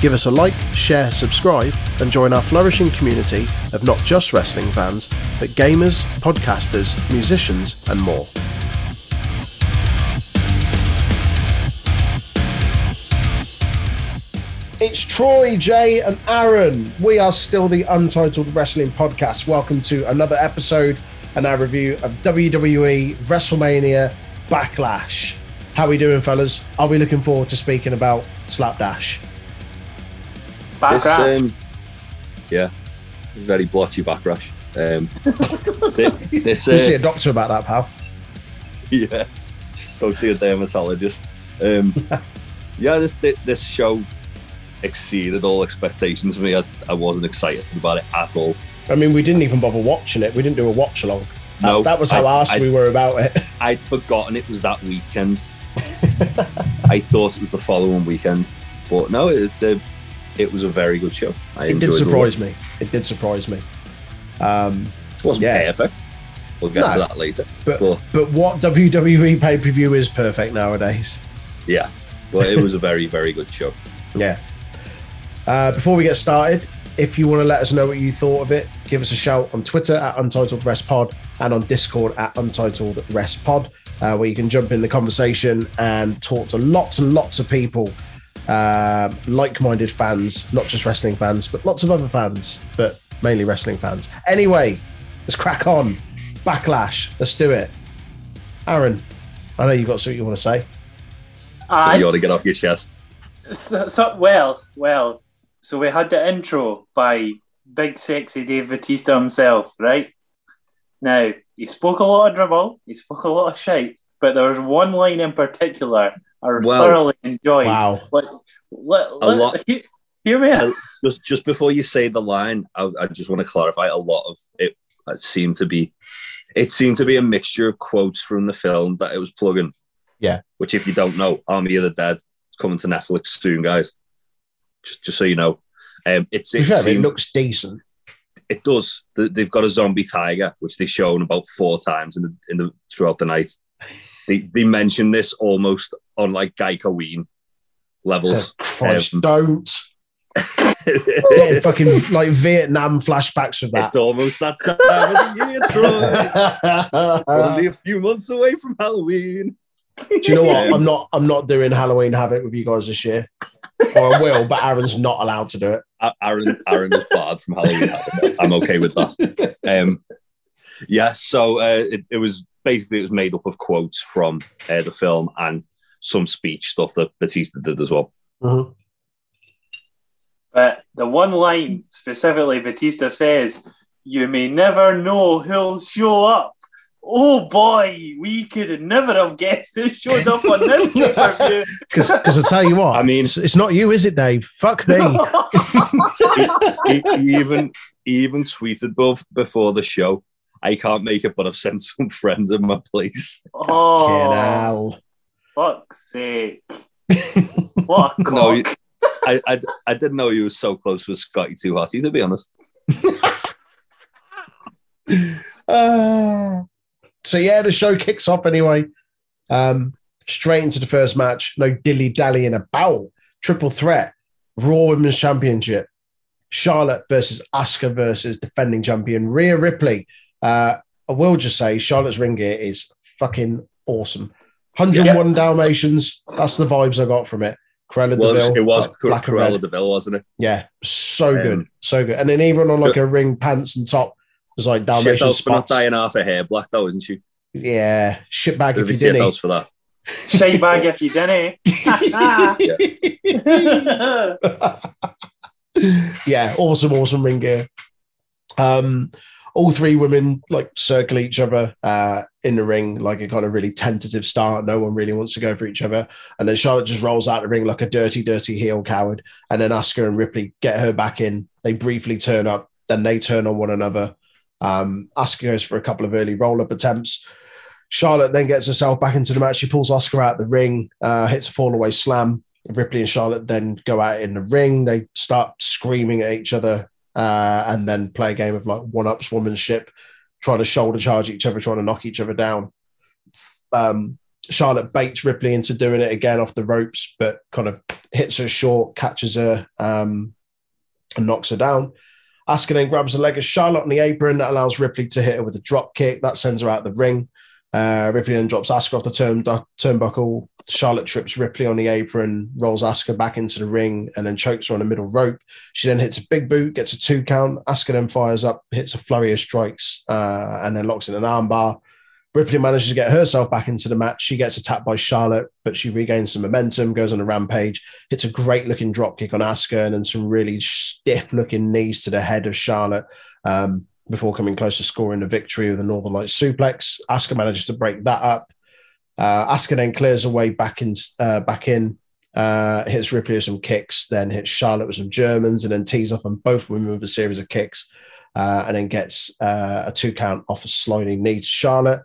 Give us a like, share, subscribe, and join our flourishing community of not just wrestling fans, but gamers, podcasters, musicians, and more. It's Troy, Jay, and Aaron. We are still the Untitled Wrestling Podcast. Welcome to another episode and our review of WWE WrestleMania Backlash. How are we doing, fellas? Are we looking forward to speaking about Slapdash? This, Backrash. um, yeah, very blotchy backrash. Um, thi- this, We'll see a uh, doctor about that, pal. yeah, go see a dermatologist. Um, yeah, this this show exceeded all expectations for me. I, I wasn't excited about it at all. I mean, we didn't even bother watching it. We didn't do a watch along. That, was, No, that was how I- arsed I- we were about it. I'd forgotten it was that weekend. I thought it was the following weekend, but no, it, the, it was a very good show. I It did surprise me. It did surprise me. Um, It wasn't Yeah. perfect. We'll get to that later. but But- but what WWE pay per view is perfect nowadays. Yeah, but it was a very very good show. Yeah. Uh, before we get started, if you want to let us know what you thought of it, give us a shout on Twitter at Untitled Rest Pod and on Discord at Untitled Rest Pod, uh, where you can jump in the conversation and talk to lots and lots of people, uh, like-minded fans, not just wrestling fans, but lots of other fans, but mainly wrestling fans. Anyway, let's crack on. Backlash. Let's do it. Aaron, I know you've got something you want to say. So you ought to get off your chest. So, so- well, well. So we had the intro by big sexy Dave Batista himself, right? Now he spoke a lot of dribble, he spoke a lot of shite, but there was one line in particular I Well, thoroughly enjoyed. Wow. Like, let, A let- lot- he- hear me out. Just just before you say the line, I, I just want to clarify. A lot of it, it seemed to be, it seemed to be a mixture of quotes from the film that it was plugging. Yeah. Which, if you don't know, Army of the Dead is coming to Netflix soon, guys. Just just so you know, um, it's it, Yeah, it looks decent. it does. They- They've got a zombie tiger, which they've shown about four times in the in the throughout the night. They they mention this almost on like Geico Ween levels. Christ, Um, don't. Fucking like Vietnam flashbacks of that. It's almost that time of the year, Troy. Only a few months away from Halloween. Do you know what? I'm not. I'm not doing Halloween Havoc with you guys this year, or I will, but Aaron's not allowed to do it. Aaron, Aaron is barred from Halloween. I'm okay with that. Um, yeah, so uh, it, it was basically it was made up of quotes from uh, the film and some speech stuff that Batista did as well. Mhm. But the one line specifically Batista says, You may never know who'll show up. Oh boy, we could never have guessed who showed up on this interview. Because I tell you what, I mean- it's, it's not you, is it, Dave? Fuck me. he, he even he even tweeted both before the show. I can't make it, but I've sent some friends in my place. Fucking oh, hell. Fuck's sake. What a No, cock. I, I I didn't know he was so close with Scotty Too Hotty, to be honest. Uh, so yeah, the show kicks off anyway. Um, straight into the first match. No dilly dallying about. Triple threat. Raw Women's Championship. Charlotte versus Asuka versus defending champion Rhea Ripley. Uh, I will just say Charlotte's ring gear is fucking awesome. 101 Yeah. Dalmatians. That's the vibes I got from it. Cruella Well, it was, de Vil. it was uh, black and red. de Vil, wasn't it? Yeah, so good, Um, so good. And then even on like a ring pants and top, was like Shit Dalmatian house for not spots. dyeing half her hair black, though, isn't she? Yeah, shit bag if you didn't. house for that. Shy bag if you didn't. yeah, awesome, awesome ring gear. Um, all three women like circle each other uh, in the ring, like a kind of really tentative start. No one really wants to go for each other. And then Charlotte just rolls out the ring like a dirty, dirty heel coward. And then Asuka and Ripley get her back in. They briefly turn up. then they turn on one another. Um, Asuka goes for a couple of early roll up attempts. Charlotte then gets herself back into the match. She pulls Asuka out the ring, uh, hits a fall away slam. Ripley and Charlotte then go out in the ring. They start screaming at each other uh, and then play a game of like one ups womanship, trying to shoulder charge each other, trying to knock each other down. Um, Charlotte baits Ripley into doing it again off the ropes, but kind of hits her short, catches her, um, and knocks her down. Asuka then grabs the leg of Charlotte on the apron. That allows Ripley to hit her with a drop kick. That sends her out the ring. Uh, Ripley then drops Asuka off the turn, turnbuckle. Charlotte trips Ripley on the apron, rolls Asuka back into the ring, and then chokes her on the middle rope. She then hits a big boot, gets a two count. Asuka then fires up, hits a flurry of strikes, uh, and then locks in an armbar. Ripley manages to get herself back into the match. She gets attacked by Charlotte, but she regains some momentum, goes on a rampage, hits a great looking drop kick on Asuka, and then some really stiff looking knees to the head of Charlotte um, before coming close to scoring the victory with a Northern Light suplex. Asuka manages to break that up. Uh, Asuka then clears away back in, uh, back in, uh, hits Ripley with some kicks, then hits Charlotte with some Germans, and then tees off on both women with a series of kicks, uh, and then gets uh, a two count off a sliding knee to Charlotte.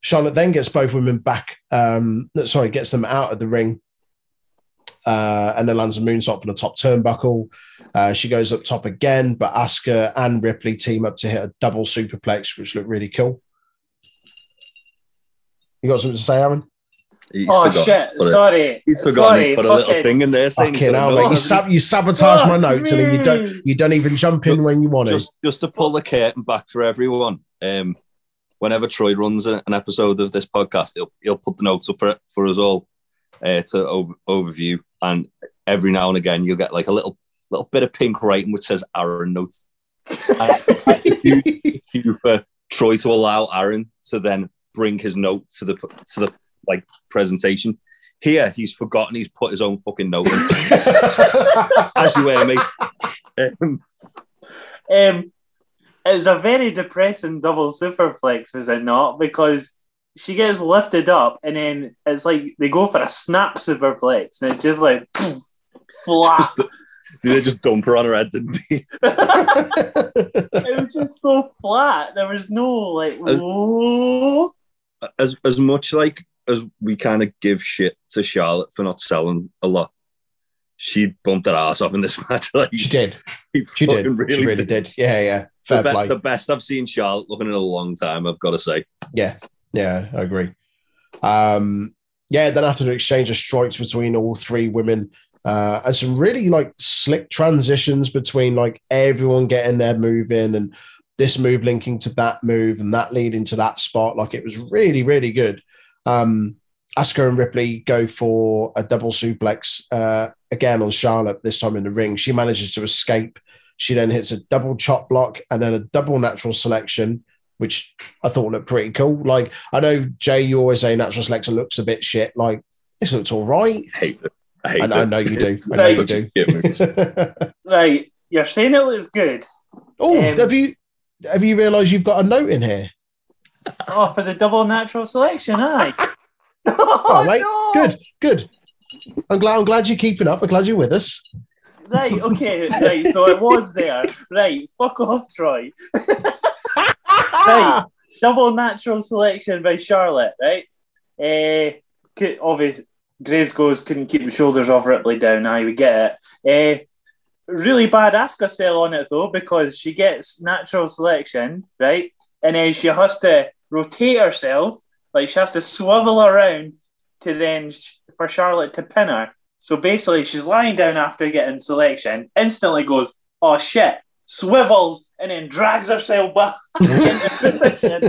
Charlotte then gets both women back. Um, sorry, gets them out of the ring, uh, and then lands a moonsault from the top turnbuckle. Uh, she goes up top again, but Asuka and Ripley team up to hit a double superplex, which looked really cool. You got something to say, Aaron? He's oh shit! Sorry, he's forgotten. Sorry, he's put a little thing in there saying, "Okay, now, mate, you, sab- you sabotage my notes, and then you don't you don't even jump in when you want just, to." Just to pull the curtain back for everyone. Um, whenever Troy runs an episode of this podcast, he'll he'll put the notes up for for us all uh, to over, overview, and every now and again you'll get like a little little bit of pink writing which says Aaron notes. you, you for Troy to allow Aaron to then bring his note to the to the like presentation. Here, he's forgotten he's put his own fucking note in. As you were, mate. Um, um, it was a very depressing double superplex, was it not? Because she gets lifted up and then it's like they go for a snap superplex and it's just like flat. Just, did they just dump her on her head, didn't they? it was just so flat. There was no like whoa. As as much like as we kind of give shit to Charlotte for not selling a lot, she bumped her ass off in this match. Like she did. She did. Really she really did. did. Yeah, yeah. Fair the, be- the best I've seen Charlotte looking in a long time, I've got to say. Yeah, yeah, I agree. Um, yeah, then after the exchange of strikes between all three women, uh, and some really like slick transitions between like everyone getting their move in and this move linking to that move and that leading to that spot. Like it was really, really good. Um, Asuka and Ripley go for a double suplex uh, again on Charlotte, this time in the ring. She manages to escape she then hits a double chop block and then a double natural selection, which I thought looked pretty cool. Like I know Jay, you always say natural selection looks a bit shit. Like this looks all right. I hate it. I hate I, it. I know you do. I know you do. right, you're saying it looks good. Oh, um, have you have you realised you've got a note in here? Oh, for the double natural selection, aye. oh, oh, no. good, good. I'm glad. I'm glad you're keeping up. I'm glad you're with us right, okay, right. So I was there. Right, fuck off, Troy. right, double natural selection by Charlotte. Right, uh, could, obviously Graves goes couldn't keep the shoulders off Ripley down. Now we get it. Uh, really bad Asuka sell on it though because she gets natural selection right, and then she has to rotate herself. Like she has to swivel around to then for Charlotte to pin her. So basically, she's lying down after getting selection, instantly goes, oh shit, swivels, and then drags herself back into position.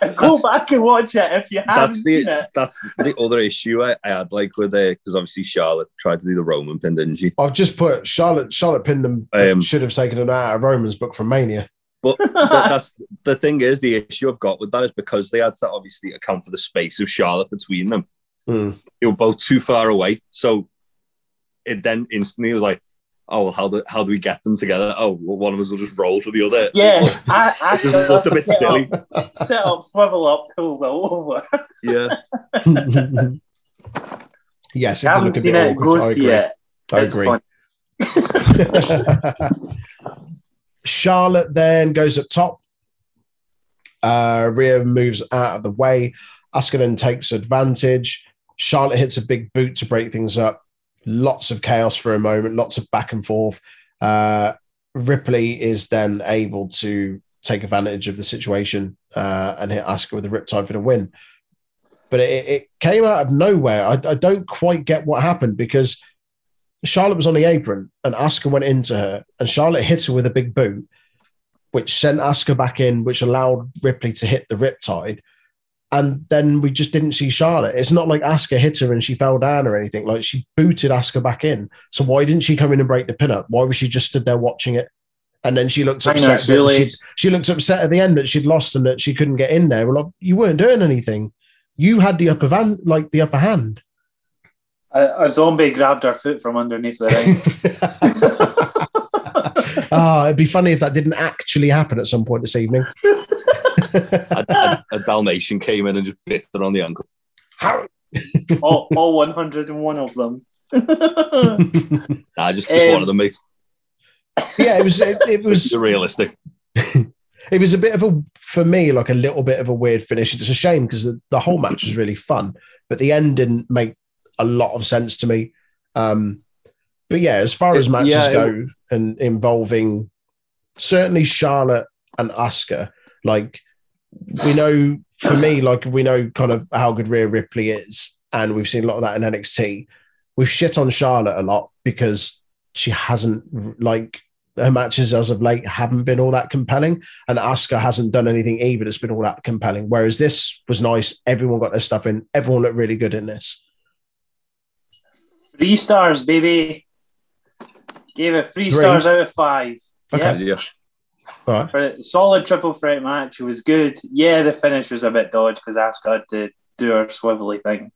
and go that's, back and watch it if you haven't that's the, seen it. That's the other issue I, I had, like with it, because obviously Charlotte tried to do the Roman pin, didn't she? I've just put Charlotte. Charlotte pinned them. Um, should have taken it out of Roman's book from Mania. But that's the thing is the issue I've got with that is because they had to obviously account for the space of Charlotte between them. Mm. They were both too far away, so it then instantly was like, oh, well, how do how do we get them together? Oh, well, one of us will just roll to the other. Yeah, I, I just looked a bit silly. Up, set up, swivel up, pull the over. Yeah. yes, I haven't seen it. Go see it. I agree. Charlotte then goes up top. Uh, Rhea moves out of the way. Asuka then takes advantage. Charlotte hits a big boot to break things up. Lots of chaos for a moment, lots of back and forth. Uh, Ripley is then able to take advantage of the situation uh, and hit Asuka with a riptide for the win. But it, it came out of nowhere. I, I don't quite get what happened because Charlotte was on the apron and Asuka went into her and Charlotte hit her with a big boot, which sent Asuka back in, which allowed Ripley to hit the riptide. And then we just didn't see Charlotte. It's not like Asuka hit her and she fell down or anything. Like she booted Asuka back in. So why didn't she come in and break the pin up? Why was she just stood there watching it? And then she looked I know, upset. really- she, she looked upset at the end that she'd lost and that she couldn't get in there. Well, like, you weren't doing anything. You had the upper van, like the upper hand. A, a zombie grabbed her foot from underneath the ring. Ah, it'd be funny if that didn't actually happen at some point this evening. A, a, a Dalmatian came in and just bit her on the ankle. all, all 101 of them. Nah, just, just Um, one of them, mate. yeah, it was. It, it was. Realistic. It was a bit of a for me like a little bit of a weird finish. It's a shame because the, the whole match was really fun, but the end didn't make a lot of sense to me. Um, but yeah, as far as matches yeah, it- go and involving certainly Charlotte and Asuka, like we know for me, like we know kind of how good Rhea Ripley is, and we've seen a lot of that in NXT. We've shit on Charlotte a lot because she hasn't like her matches as of late haven't been all that compelling, and Asuka hasn't done anything either that's been all that compelling. Whereas this was nice. Everyone got their stuff in. Everyone looked really good in this. Three stars, baby. Gave it three, Three. stars out of five. Okay. Yeah, Yeah. All right. for solid triple threat match. It was good. Yeah, the finish was a bit dodgy because Asuka had to do her swivelly thing.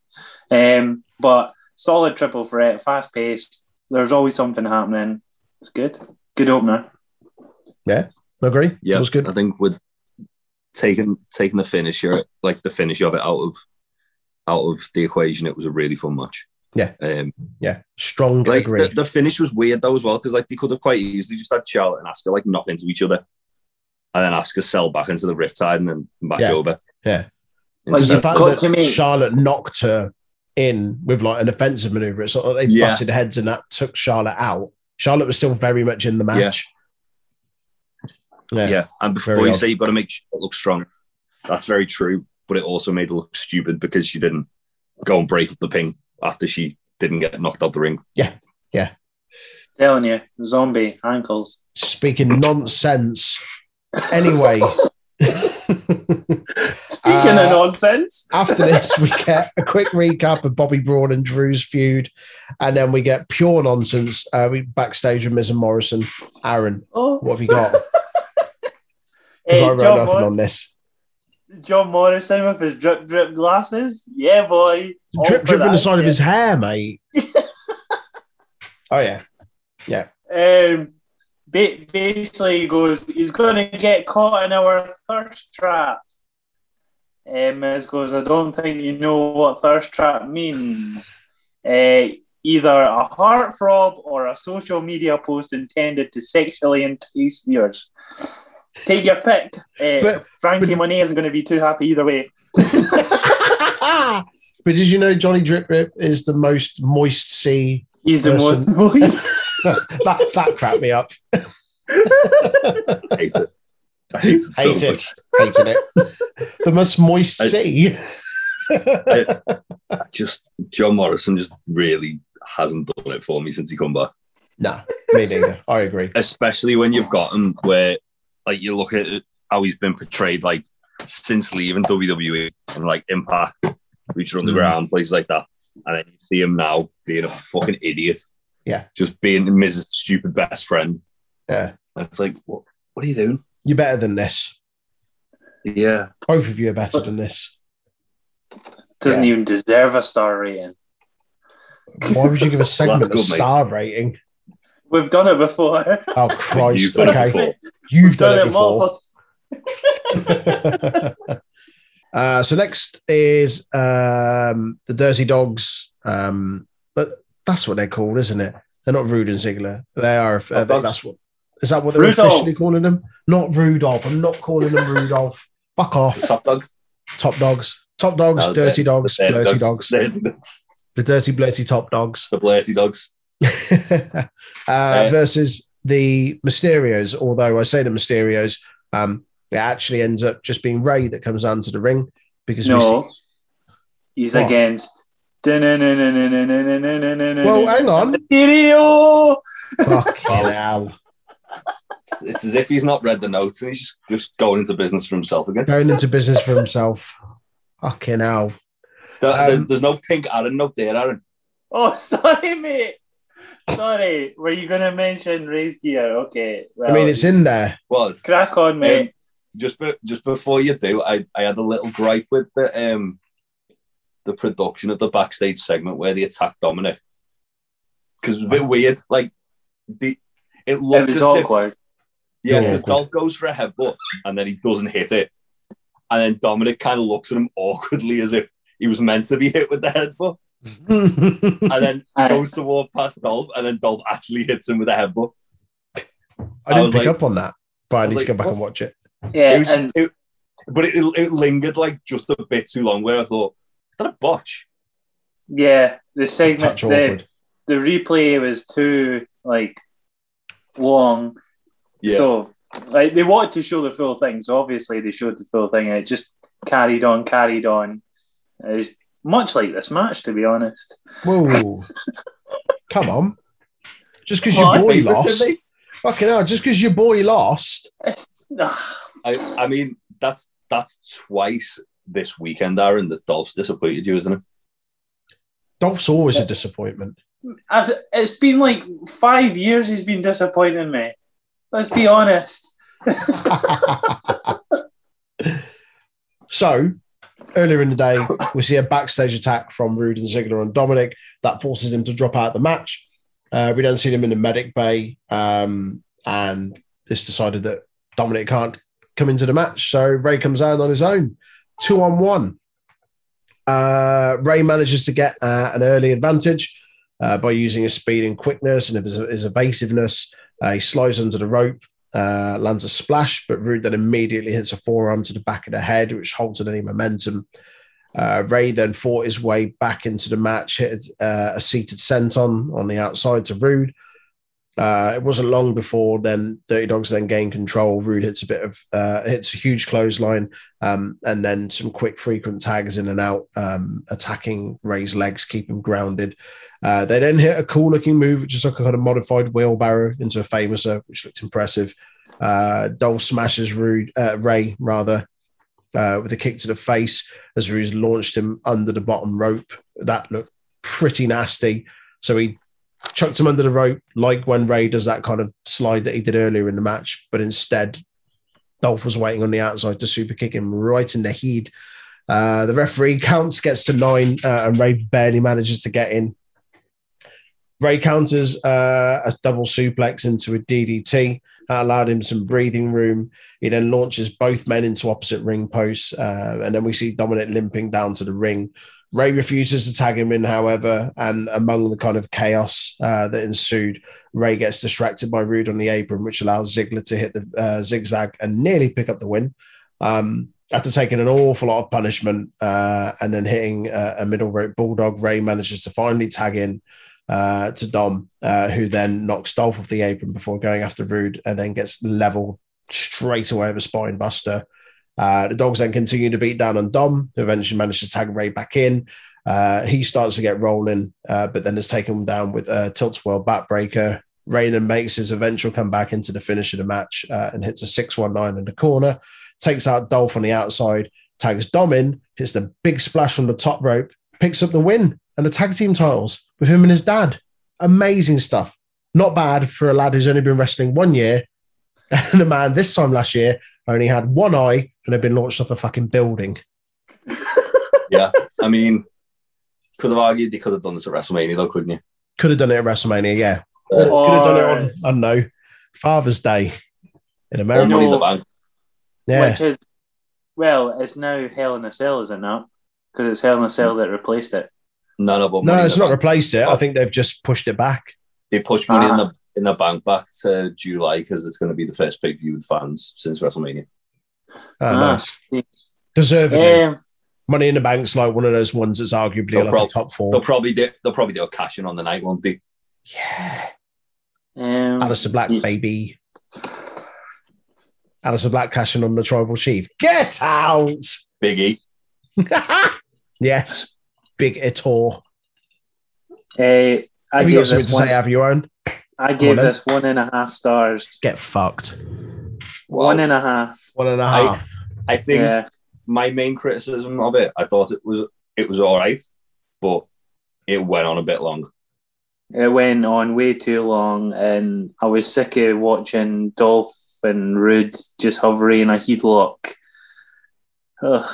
Um, but solid triple threat, fast paced. There's always something happening. It's good. Good opener. Yeah, I agree. Yeah, it was good. I think with taking taking the finisher, like the finish of it out of out of the equation, it was a really fun match. Yeah. Um, Yeah, strong. like agree. the, the finish was weird though as well because like they could have quite easily just had Charlotte and Asuka like knock into each other, and then Asuka sell back into the riptide and then match Yeah. over. Yeah. It's the fact that make- Charlotte knocked her in with like an offensive maneuver. It's sort of they Yeah. butted heads and that took Charlotte out. Charlotte was still very much in the match. Yeah, Yeah. and before Very you odd. say you've got to make sure it looks strong, that's very true. But it also made it look stupid because she didn't go and break up the ping after she didn't get knocked out the ring. Yeah, yeah. Telling you, zombie ankles. Speaking nonsense. Anyway, Speaking Uh, of nonsense, after this, we get a quick recap of Bobby Braun and Drew's feud, and then we get pure nonsense. Uh, we backstage with Miz and Morrison. Aaron, oh, what have you got? Because hey, I wrote John, nothing Mor- on this. John Morrison with his drip drip glasses. Yeah, boy. All Drip, drip on the that, side of his hair, mate. oh yeah, yeah. Um, ba- basically, he goes, he's going to get caught in our thirst trap. Um, Miz goes, I don't think you know what thirst trap means. Uh, either a heartthrob or a social media post intended to sexually entice viewers. Take your pick. Uh, But- Frankie but- Monet isn't going to be too happy either way. but did you know Johnny Drip Rip is the most moist sea? He's the most moist. that that cracked me up. I hate it. I hate it so Hate it. much. Hated it. the most moist I- sea. I, I just John Morrison just really hasn't done it for me since he come back. nah, me neither. I agree. Especially when you've got him where like you look at how he's been portrayed like since leaving WWE and like Impact, Lucha Underground, mm. places like that. And then you see him now being a fucking idiot. Yeah. Just being Miz's stupid best friend. Yeah, And it's like, what what are you doing? you're better than this. Yeah. Both of you are better than this. Doesn't Yeah. even deserve a star rating. Why would you give a segment That's a good, mate. star rating? We've done it before. Oh Christ! Okay, it before. You've done, it before. multiple- uh, so next is um, the Dirty Dogs. Um, but that's what they're called, isn't it? They're not Roode and Ziggler. They are. I think that's what. Is that what they're Rudolph. officially calling them? Not Rudolph. I'm not calling them Rudolph. Fuck off. Top dog. Top dogs. Top dogs, No, dirty the- dogs, the blurty dogs. dogs. The dirty dogs. The dirty, blurty top dogs. The blurty dogs. uh, versus the Mysterios. Although I say the Mysterios, um, it actually ends up just being Rey that comes onto the ring because No, see. he's What? against. Well, hang on. Stereo. Fucking hell. It's, it's as if he's not read the notes and he's just, just going into business for himself again. Going into business for himself. Fucking hell. There- there's, Um, there's no pink Aaron, no there Aaron. Oh, sorry, mate. Sorry. Were you going to mention raised gear? Okay. Well, I mean, it's in there. Was crack on, mate. Um, just be, just before you do, I, I had a little gripe with the um the production of the backstage segment where they attacked Dominic because it was a bit weird. Like the it it looked was as if, awkward. yeah, Yeah, because awkward. Dolph goes for a headbutt and then he doesn't hit it, and then Dominic kind of looks at him awkwardly as if he was meant to be hit with the headbutt, and then Aye. goes to walk past Dolph, and then Dolph actually hits him with a headbutt. I didn't was pick like- up on that, but I I need was to go back what? and watch it. Yeah, it was, and it, but it, it lingered like just a bit too long. Where I thought, is that a botch? yeah, the segment, Touch the, awkward. the replay was too like long. Yeah, So, like, they wanted to show the full thing, so obviously they showed the full thing, and it just carried on, carried on. It was much like this match, to be honest. Whoa. Come on. Just because Well, I your boy lost. Fucking hell, just because your boy lost. It's, I, I mean, that's that's twice this weekend, Aaron, that Dolph's disappointed you, isn't it? Dolph's always a disappointment. I've, it's been like five years he's been disappointing me. Let's be honest. so, earlier in the day, we see a backstage attack from Roode and Ziggler on Dominic that forces him to drop out the match. Uh, we then see him in the medic bay, um, and it's decided that Dominic can't come into the match. So Rey comes out on his own, two on one. Uh, Rey manages to get uh, an early advantage uh, by using his speed and quickness and his, his evasiveness. Uh, he slides under the rope, uh, lands a splash, but Roode then immediately hits a forearm to the back of the head, which halted any momentum. Uh, Rey then fought his way back into the match, hit uh, a seated senton on the outside to Roode. Uh, it wasn't long before then Dirty Dogs then gained control. Roode hits a bit of uh, hits a huge clothesline, um, and then some quick frequent tags in and out, um, attacking Rey's legs, keep him grounded. Uh, they then hit a cool looking move, which is like a kind of modified wheelbarrow into a Fameasser, which looked impressive. Uh, smashes Roode, uh, Rey rather uh, with a kick to the face as Roode launched him under the bottom rope. That looked pretty nasty. So he chucked him under the rope, like when Rey does that kind of slide that he did earlier in the match, but instead, Dolph was waiting on the outside to super kick him right in the head. Uh, the referee counts, gets to nine, uh, and Rey barely manages to get in. Rey counters uh, a double suplex into a DDT. That allowed him some breathing room. He then launches both men into opposite ring posts, uh, and then we see Dominic limping down to the ring. Rey refuses to tag him in, however, and among the kind of chaos uh, that ensued, Rey gets distracted by Roode on the apron, which allows Ziggler to hit the uh, zigzag and nearly pick up the win. Um, after taking an awful lot of punishment uh, and then hitting a middle rope bulldog, Rey manages to finally tag in uh, to Dom, uh, who then knocks Dolph off the apron before going after Roode and then gets leveled straight away with a spine buster. Uh, the dogs then continue to beat down on Dom, who eventually managed to tag Rey back in. Uh, he starts to get rolling, uh, but then is taken down with a tilt world backbreaker. Rey then makes his eventual comeback into the finish of the match uh, and hits a 619 in the corner, takes out Dolph on the outside, tags Dom in, hits the big splash on the top rope, picks up the win and the tag team titles with him and his dad. Amazing stuff. Not bad for a lad who's only been wrestling one year. And a man this time last year only had one eye and had been launched off a fucking building. Yeah, I mean, could have argued they could have done this at WrestleMania, though, couldn't you? Could have done it at WrestleMania, yeah. Uh, Could have done it on, I don't know, Father's Day in America. Money in the Bank. Yeah. Which is, well, it's now Hell in a Cell, is it not? Because it's Hell in a Cell that replaced it. No, no, but No, it's not Bank. replaced it. I think they've just pushed it back. they pushed money in Ah. the in the bank back to July because it's going to be the first pay per view with fans since WrestleMania. Oh, Ah. nice. Deservedly. Um, Money in the Bank's like one of those ones that's arguably No like prob- a top They'll four. probably do they'll probably do a cash in on the night, won't they? Yeah. um, Aleister Black, Yeah. baby. Aleister Black cashing on the tribal chief. Get out. Big E. yes. Big Etor. uh, I Have you got something to one. say have your own? I gave then. this one and a half stars. Get fucked. One and a half. One and a I- half. I think Yeah. my main criticism of it, I thought it was it was all right, but it went on a bit long. It went on way too long, and I was sick of watching Dolph and Roode just hovering in a headlock. Ugh.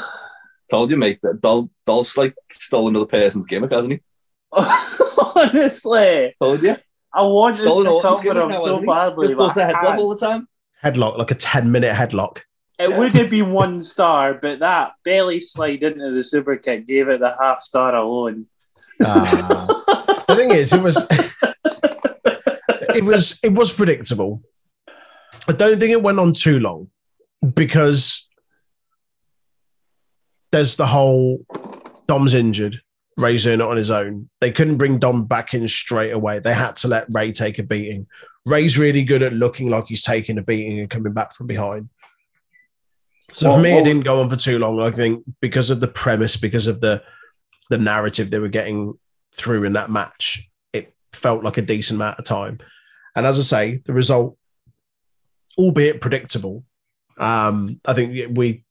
Told you, mate. That Dol- Dolph's like stole another person's gimmick, hasn't he? Honestly, Told you. I wanted Stolen to Orton's cover gimmick him now, so hasn't badly. Just does the headlock all the time. Headlock, like a 10 minute headlock. It would have been one star, but that belly slide into the super kick gave it the half star alone. Ah. the thing is, it was it was it was predictable. I don't think it went on too long because there's the whole Dom's injured, Rey's doing it on his own. They couldn't bring Dom back in straight away. They had to let Rey take a beating. Rey's really good at looking like he's taking a beating and coming back from behind. So for What- me, it didn't go on for too long. I think because of the premise, because of the the narrative they were getting through in that match, it felt like a decent amount of time. And as I say, the result, albeit predictable, um, I think we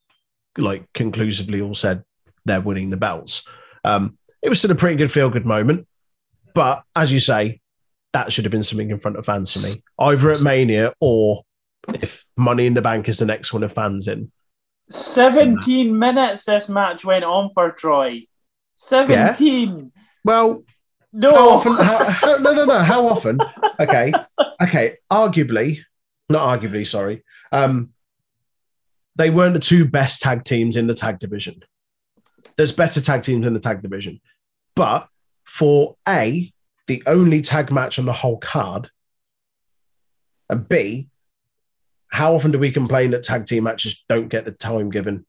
like conclusively all said they're winning the belts. Um, it was still a pretty good feel good moment, but as you say, that should have been something in front of fans for me, either at Mania or if Money in the Bank is the next one of fans in. 17 minutes this match went on for Troy. 17. Well, No. How often? How, how, no, no, no. How often? Okay, okay. Arguably, not arguably. Sorry. Um, they weren't the two best tag teams in the tag division. There's better tag teams in the tag division, but for a the only tag match on the whole card, and b how often do we complain that tag team matches don't get the time given?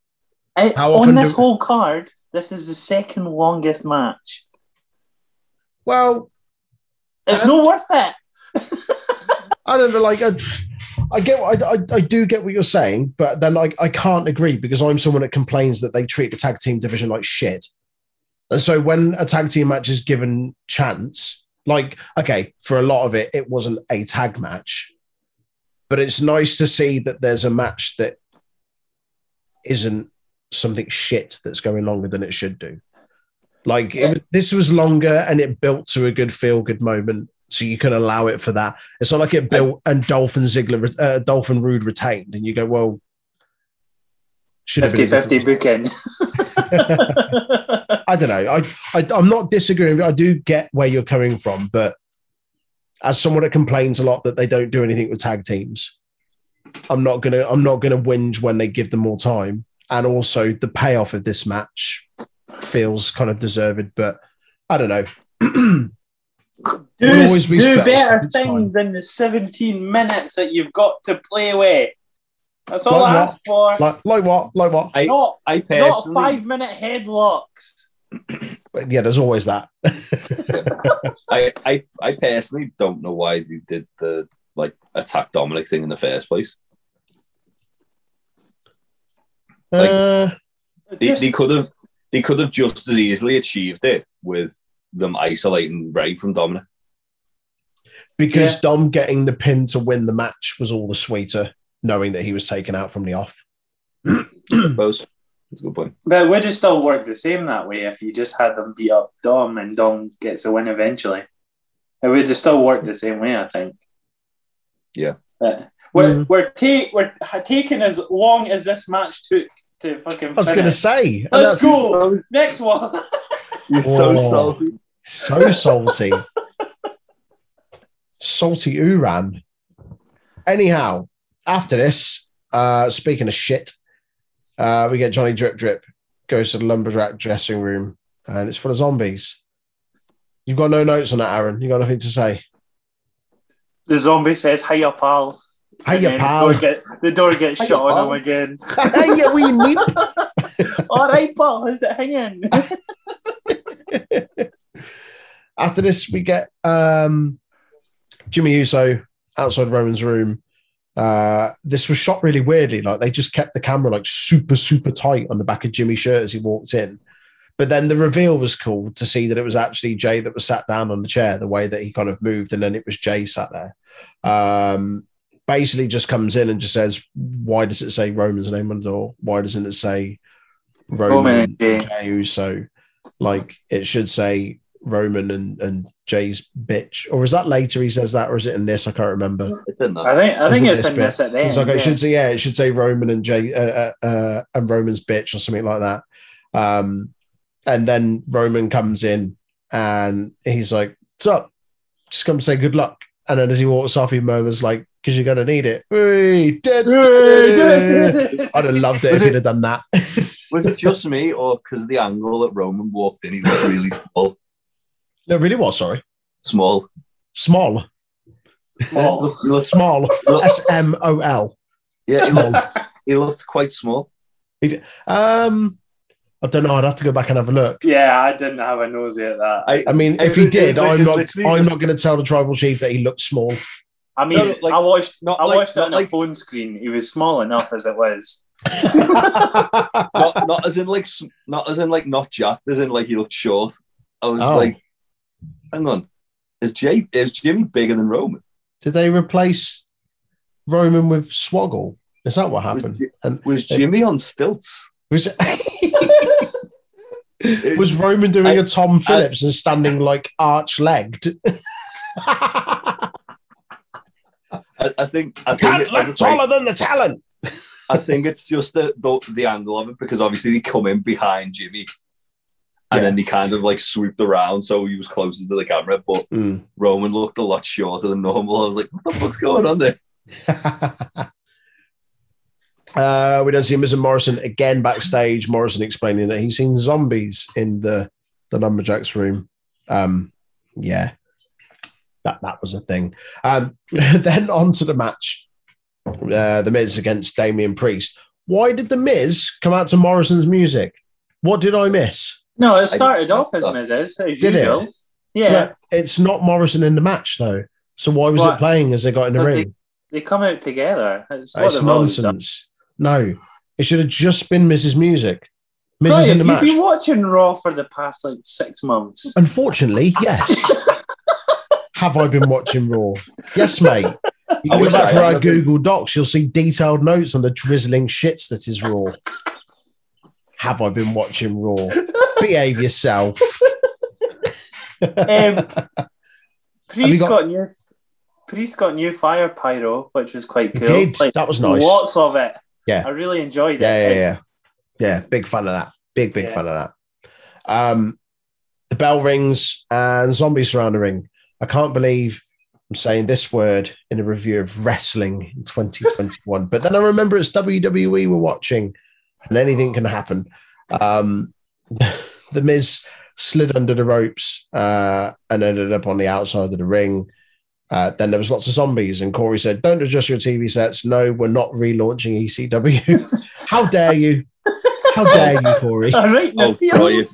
Eh, on this do- whole card, this is the second longest match. Well, It's not worth it. I don't know, like I, I get, I, I, I do get what you're saying, but then I, I can't agree because I'm someone that complains that they treat the tag team division like shit. And so when a tag team match is given chance, like okay, for a lot of it, it wasn't a tag match, but it's nice to see that there's a match that isn't something shit that's going longer than it should do. Like it, this was longer and it built to a good feel good moment, so you can allow it for that. It's not like it built and Dolphin Ziggler, uh, Dolphin Roode retained, and you go, well, should have 50 been 50 different- booking. I don't know. I, I I'm not disagreeing. I do get where you're coming from, but as someone that complains a lot that they don't do anything with tag teams, I'm not gonna I'm not gonna whinge when they give them more time. And also the payoff of this match feels kind of deserved, but I don't know. do Will do better things than the 17 minutes that you've got to play with. That's all Like I what? ask for. like like what? Like what? I not, I not personally five minute headlocks. Yeah, there's always that. I, I I personally don't know why they did the like attack Dominic thing in the first place. Like- uh, They, Just- they could have they could have just as easily achieved it with them isolating Rey from Dominic. because Yeah. Dom getting the pin to win the match was all the sweeter, knowing that he was taken out from the off. I suppose that's a good point. But would it still work the same that way if you just had them beat up Dom and Dom gets a win eventually. It would just still work the same way, I think. Yeah. Uh, we're Mm. we're, ta- we're taking as long as this match took to fucking. I was going to say, Let's that's go. Next one. You're so so salty. salty. So salty. salty Uran. Anyhow, after this, uh, speaking of shit, uh, we get Johnny Drip Drip goes to the lumberjack dressing room and it's full of zombies. You've got no notes on that, Aaron. You got nothing to say. the zombie says, "Hey, "Hiya, pal." And Hiya, pal. The door, get, the door gets Hiya, shut on him again. Hiya, wee neep. All right, pal. How's it hanging? After this, we get um, Jimmy Uso outside Roman's room. Uh, this was shot really weirdly. Like they just kept the camera like super, super tight on the back of Jimmy's shirt as he walked in. But then the reveal was cool to see that it was actually Jay that was sat down on the chair, the way that he kind of moved, and then it was Jay sat there. Um, basically, just comes in and just says, "Why does it say Roman's name on the door? Why doesn't it say Roman, Roman and and Jay. Jay Uso? Like it should say Roman and, and Jay's bitch, or is that later? He says that, or is it in this? I can't remember. It's in I think I think Isn't it's this in this at the end. He's like, yeah. it should say, yeah, it should say Roman and Jay uh, uh, uh, and Roman's bitch or something like that. Um, and then Roman comes in and he's like, "What's up? Just come say good luck." And then as he walks off, he murmurs like, "Because you're gonna need it." Hey, dead. I'd have loved it if Was he'd have done that. Was it just me, or because the angle that Roman walked in, he looked really small? No, it really was. Sorry, Small. small, Small. Small, S M O L. yeah, he looked, he looked quite small. Um, I don't know. I'd have to go back and have a look. yeah, I didn't have a nosy at that. I, I mean, It if he did, I'm not. I'm just- not going to tell the tribal chief that he looked small. I mean, No, like- I watched not I like- watched it on like- a phone screen. He was small enough as it was. Not, not as in like, not as in like not jacked, as in like he looked short. I was Oh. like, hang on, is Jay is Jimmy bigger than Roman? Did they replace Roman with Swoggle? Is that what happened? Ji- And was Jimmy on stilts? was was Roman doing I- a Tom Phillips and standing like arch legged? I, I think I Can't it- look I taller than the talent. I think it's just the, the the angle of it because obviously they come in behind Jimmy, and Yeah. then they kind of like swooped around, so he was closer to the camera. But Roman looked a lot shorter than normal. I was like, what the fuck's going on there? uh, we don't see Miz and Morrison again backstage. Morrison explaining that he's seen zombies in the the lumberjacks room. Um, yeah, that that was a thing. Um, then on to the match. Uh, the Miz against Damian Priest. Why did the Miz come out to Morrison's music? What did I miss? No, it started didn't off as think Miz. As Did it? usual. Yeah, But it's not Morrison in the match though. So why was it playing as they got in the ring? they come out together. It's, It's they've always done. nonsense. No, it should have just been Miz's Music. Mrs. in Brian, the you've been watching Raw for the past like six months. Unfortunately, yes. Have I been watching Raw? Yes, mate. You go back I for our. Google Docs. You'll see detailed notes on the drizzling shits that is Raw. Have I been watching Raw? Behave yourself. Um, Priest got- got, new. Priest got new fire pyro, which was quite He cool. did. Like, That was nice. Lots of it. Yeah. I really enjoyed it. Yeah, yeah, yeah. Yeah, big fan of that. Big, big Yeah. fan of that. Um, the bell rings and zombies surround the ring. I can't believe I'm saying this word in a review of wrestling in 2021. but then I remember it's WWE we're watching and anything can happen. Um, the Miz slid under the ropes uh, and ended up on the outside of the ring. Uh, then there was lots of zombies, and Corey said, "Don't adjust your TV sets. No, we're not relaunching ECW. How dare you? How dare you, Corey? All right, Oh, the Brian,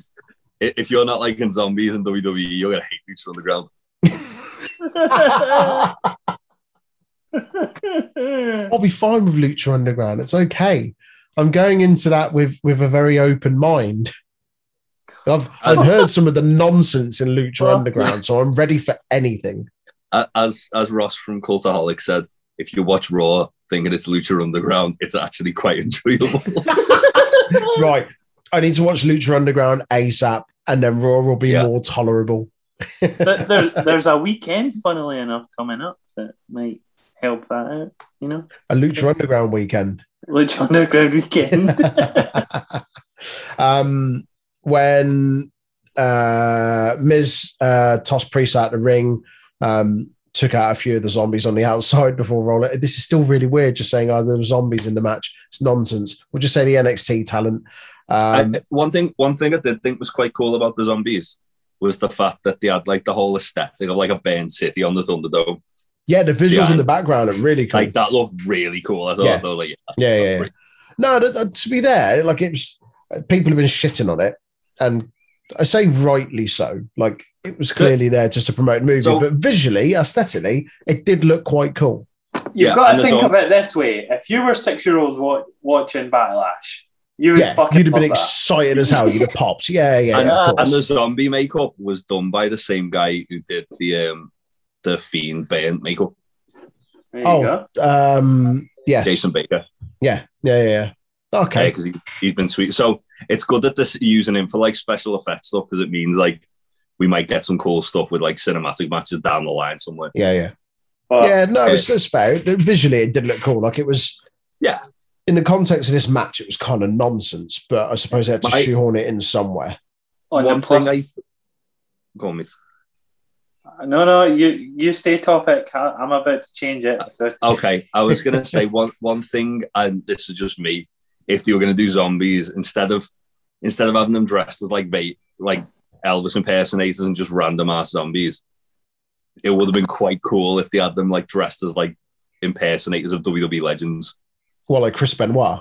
if you're not liking zombies in WWE, you're gonna hate Lucha Underground. I'll be fine with Lucha Underground. It's okay. I'm going into that with with a very open mind. I've I've heard some of the nonsense in Lucha Well, Underground, so I'm ready for anything. As as Ross from Cultaholic said, if you watch Raw thinking it's Lucha Underground, it's actually quite enjoyable. Right. I need to watch Lucha Underground ASAP, and then Raw will be Yeah. more tolerable. but there, there's a weekend, funnily enough, coming up that might help that out. You know, A Lucha Underground weekend. Lucha Underground weekend. um, when uh, Miz uh, tossed Priest out the ring, um, took out a few of the zombies on the outside before rolling. This is still really weird, just saying, oh, there were zombies in the match. It's nonsense. We'll just say the NXT talent. Um, I- one thing, one thing I did think was quite cool about the zombies was the fact that they had like the whole aesthetic of like a burned city on the Thunderdome. Yeah, the visuals Yeah. in the background are really cool. Like that looked really cool. I thought, Yeah. I thought like, yeah, Yeah, yeah, yeah. No, to be there, like it was, people have been shitting on it, and I say rightly so. Like it was clearly there just to promote the movie, So- but visually, aesthetically, it did look quite cool. You've Yeah, got to think al- of it this way: if you were six year olds wa- watching Backlash, you would Yeah, fucking you'd have been that. excited as hell. You'd have popped. Yeah, yeah, and, yeah, and the zombie makeup was done by the same guy who did the um the fiend burnt makeup, There you Oh, go. um, yes, Jason Baker. yeah, yeah, yeah, yeah. Okay, because he, he's been sweet. So it's good that this using him for like special effects stuff because it means like we might get some cool stuff with like cinematic matches down the line somewhere. yeah, yeah. But yeah, no, uh, it's, it's fair. Visually, it did look cool. Like it was. Yeah. In the context of this match, it was kind of nonsense, but I suppose they had to My- shoehorn it in somewhere. Oh, on One the plus, thing I th- go on with. no, no, you you stay topic. I- I'm about to change it. So Okay, I was gonna say one one thing, and this is just me. If they were gonna do zombies instead of instead of having them dressed as like va- like Elvis impersonators and just random ass zombies, it would have been quite cool if they had them like dressed as like impersonators of WWE legends. Well, like Chris Benoit.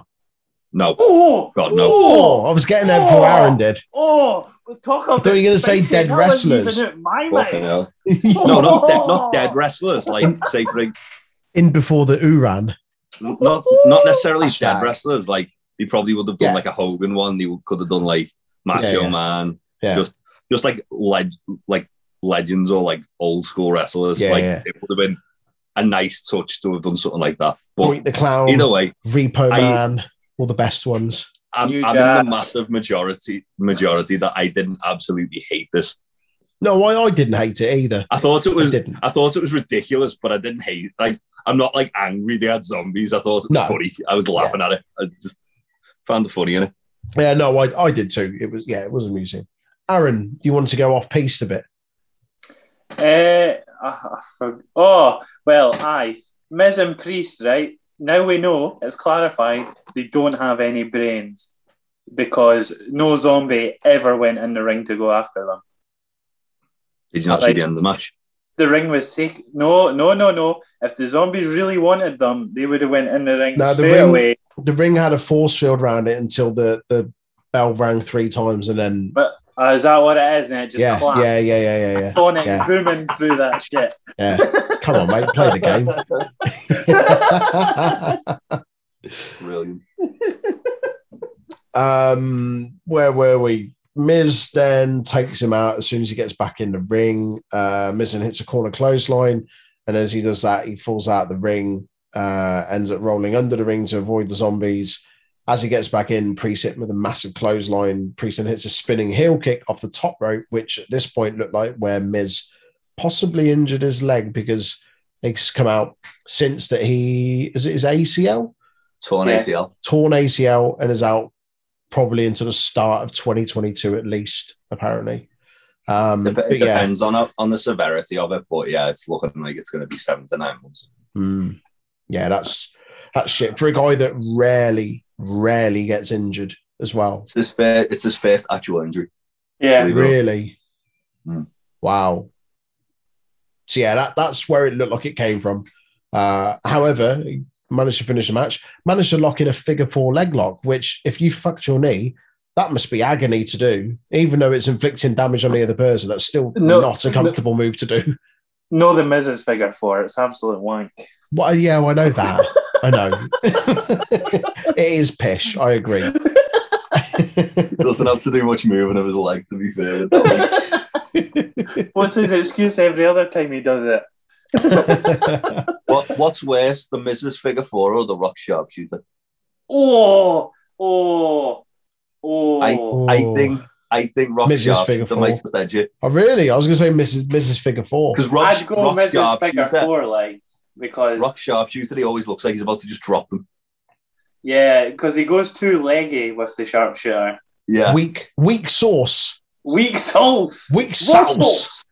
No, oh, God no. Oh, oh I was getting there before Aaron oh! did. oh, talk about. thought you were gonna say dead thing. That wasn't wrestlers. even My Fucking No, not dead, not dead wrestlers. Like say for ex- In before the Uran. not not necessarily Hashtag. dead wrestlers. Like they probably would have done Yeah. like a Hogan one. They could have done like Macho Yeah, yeah. Man. Yeah. Just just like leg like legends or like old school wrestlers. Yeah, like yeah. it would have been a nice touch to have done something like that. But Doink the Clown, either way, Repo I- Man, all the best ones. I'm, You I'm Jack. in the massive majority majority that I didn't absolutely hate this. No, I, I didn't hate it either. I thought it I was didn't. I thought it was ridiculous, but I didn't hate. Like I'm not like angry they had zombies. I thought it was No. funny. I was laughing at it. I just found the funny in it. Yeah, no, I, I did too. It was yeah, it was amusing. Aaron, you wanted to go off piste a bit. Uh, I, I oh, well, I Miz and Priest, right? Now we know, it's clarified, they don't have any brains because no zombie ever went in the ring to go after them. Did you not see the end of the match? The ring was sick. No, no, no, no. If the zombies really wanted them, they would have went in the ring No, the straight ring- away. The ring had a force field around it until the, the bell rang three times and then Uh, is that what it is? And it just yeah, clapped. yeah, yeah, yeah, yeah, yeah. Sonic Yeah. booming through that shit. Yeah. Come on, mate, play the game. Brilliant. um, where were we? Miz then takes him out as soon as he gets back in the ring. Uh, Miz then hits a corner clothesline, and as he does that, he falls out of the ring. Uh, ends up rolling under the ring to avoid the zombies. As he gets back in, Priest hit him with a massive clothesline. Priest then hits a spinning heel kick off the top rope, which at this point looked like where Miz possibly injured his leg because it's come out since that he is it his ACL Torn Yeah. ACL. torn ACL and is out probably into the start of 2022 at least, apparently. Um, Dep- but It yeah, depends on it- on the severity of it, but yeah, it's looking like it's going to be seven to nine months. mm, yeah, that's that's shit for a guy that rarely, rarely gets injured as well. It's his first. It's his first actual injury. Yeah. Really, Mm. wow. So yeah, that that's where it looked like it came from. Uh, however, he managed to finish the match, managed to lock in a figure four leg lock, which if you fucked your knee. That must be agony to do, even though it's inflicting damage on the other person. That's still No, not a comfortable move to do. No, the Miz's figure four. It's absolute wank. Well, yeah, well, I know that. I know. it is pish. I agree. He doesn't have to do much moving of his leg, to be fair. with that one. What's his excuse every other time he does it? what, what's worse, the Miz's Figure Four or the Rock Sharpshooter? Oh, oh, oh. I, I oh. think I think Rock Miz's Figure Sharpshooter Four. might just edge it oh, really? I was going to say Miz's Miz's Figure Four. because Rock, I'd go Rock Miz's figure Sharpshooter, four, like because Rock Sharpshooter, he always looks like he's about to just drop them. yeah, because he goes too leggy with the sharpshooter. Yeah, Weak, weak sauce. Weak sauce. Weak sauce.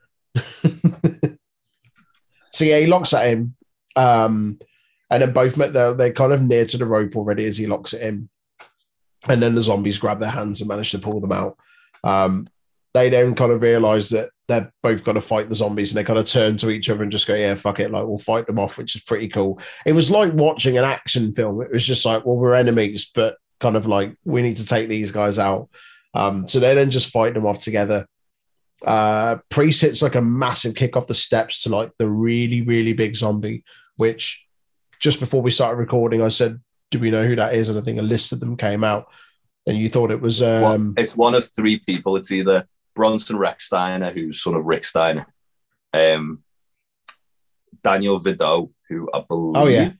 So yeah, he locks at him, um, and then both met. They're, they're kind of near to the rope already as he locks it in, and then the zombies grab their hands and manage to pull them out. Um, they then kind of realize that they're both got to fight the zombies and they kind of turn to each other and just go, yeah, fuck it. Like, we'll fight them off, which is pretty cool. It was like watching an action film. It was just like, well, we're enemies, but kind of like, we need to take these guys out. Um, so they then just fight them off together. Uh, Priest hits like a massive kick off the steps to like the really, really big zombie, which just before we started recording, I said, do we know who that is? And I think a list of them came out. And you thought it was um, Well, it's one of three people. It's either Bronson Rechsteiner, who's son of Rick Steiner, um, Daniel Vidot, who I believe Oh, yeah.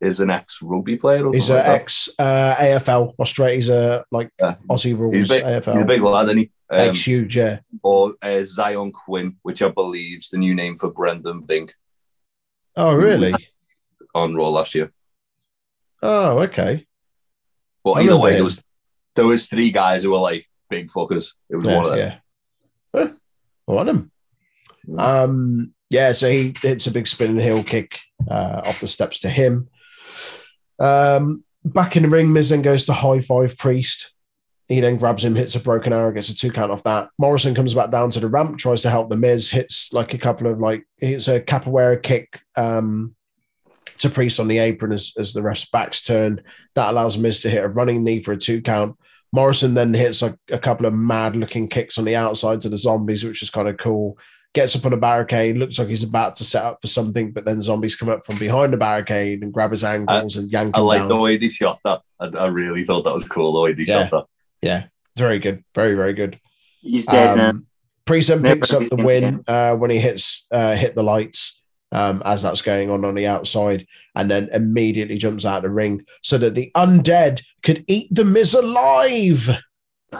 is an ex rugby player. Or He's an like ex uh, AFL Australia. He's a like Yeah. Aussie rules He's, big, AFL. he's a big lad, isn't he? Um, Ex huge, yeah. or uh, Zion Quinn, which I believe is the new name for Brendan Vink Oh, really? on Raw last year. Oh, okay. But I either way, there was there was three guys who were like big fuckers. It was one of them. yeah. Want him. Um, yeah, so he hits a big spinning heel kick uh, off the steps to him. Um, back in the ring, Miz then goes to high five Priest. He then grabs him, hits a broken arrow, gets a two count off that. Morrison comes back down to the ramp, tries to help the Miz, hits like a couple of like hits a capoeira kick um, to Priest on the apron as, as the ref's back's turned. That allows Miz to hit a running knee for a two count. Morrison then hits like a couple of mad looking kicks on the outside to the zombies, which is kind of cool. Gets up on a barricade, looks like he's about to set up for something, but then zombies come up from behind the barricade and grab his ankles and yank I him like down. the way they shot that. I, I really thought that was cool the way they Yeah. shot that. Yeah, very good, very very good. He's dead now. Um, Priest then picks up the win uh, when he hits uh, hit the lights um, as that's going on on the outside, and then immediately jumps out of the ring so that the undead could eat the Miz alive.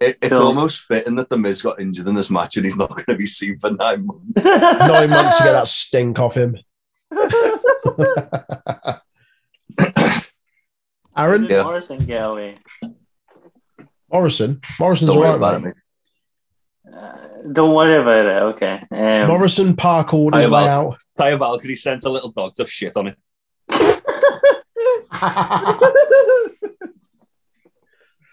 It, it's Cool. almost fitting that the Miz got injured in this match and he's not going to be seen for nine months. Nine months to get that stink off him. Aaron Did Yeah. Morrison get? Morrison. Morrison's Don't all worry right, about it, mate. Mate. Uh, don't worry about it. Okay. Um, Morrison Park his Hiya, way Val. out. Taya Valkyrie sent a little dog to shit on it.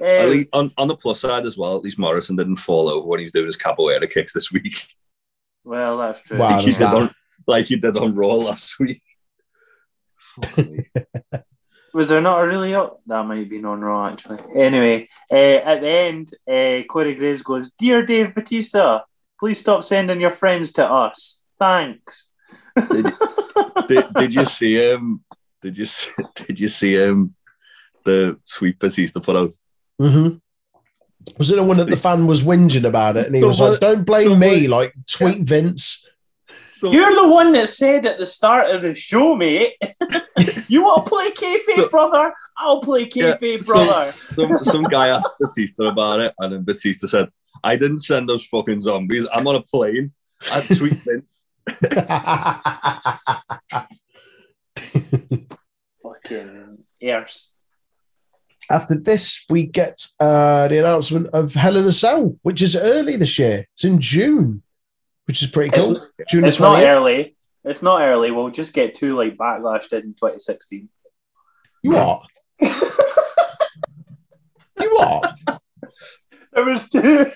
At um, least, on, on the plus side as well, at least Morrison didn't fall over when he was doing his capoeira kicks this week. well, that's true. Wow, like, he did that- on, like he did on Raw last week. Fuck me. Was there not a really? up? that might have been on Raw actually. Anyway, uh, at the end, uh, Corey Graves goes, "Dear Dave Batista, please stop sending your friends to us. Thanks." did, did you see him? Did you see, did you see him? The tweet Batista put out. Mhm. Was it the one that the fan was whinging about it? And he So was what- like, don't blame so me, what- like, tweet Vince. So You're the one that said at the start of the show, mate. you want to play kayfabe, So- brother? I'll play Yeah, kayfabe, so- brother. some, some guy asked Batista about it, and then Batista said, "I didn't send those fucking zombies. I'm on a plane at Sweet Vince." Fucking ears. After this, we get uh, the announcement of Hell in a Cell, which is early this year. It's in June, which is pretty cool. June It's not early. It's not early. We'll just get two like Backlash did in 2016. You what? You what? There was two.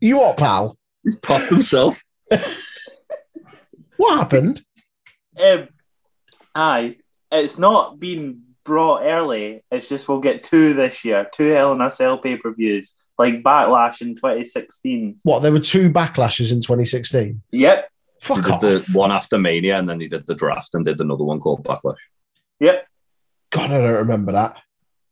You what, pal? He's popped himself. What happened? Um, aye, it's not been brought early. It's just we'll get two this year. Two Hell in a Cell pay per views like Backlash in 2016. What? There were two backlashes in 2016. Yep, He Fuck did off. the one after Mania, and then he did the draft and did another one called Backlash. yep. God, I don't remember that.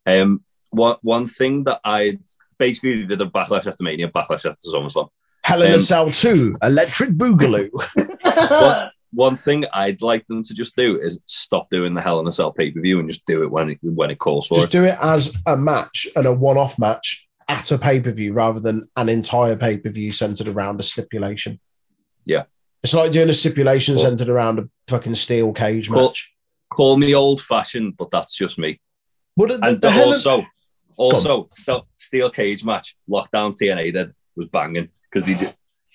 Um, one one thing that I basically did a Backlash after Mania, Backlash after SummerSlam. Hell in a Um, Cell 2, Electric Boogaloo. What? One thing I'd like them to just do is stop doing the Hell in a Cell pay per view and just do it when it when it calls for Just it. do it as a match and a one off match at a pay per view rather than an entire pay per view centered around a stipulation. Yeah. It's like doing a stipulation Cool. centered around a fucking steel cage Cool. match. Call me old fashioned, but that's just me. But the, the, And the hell also, also st- steel cage match lockdown TNA did was banging because they do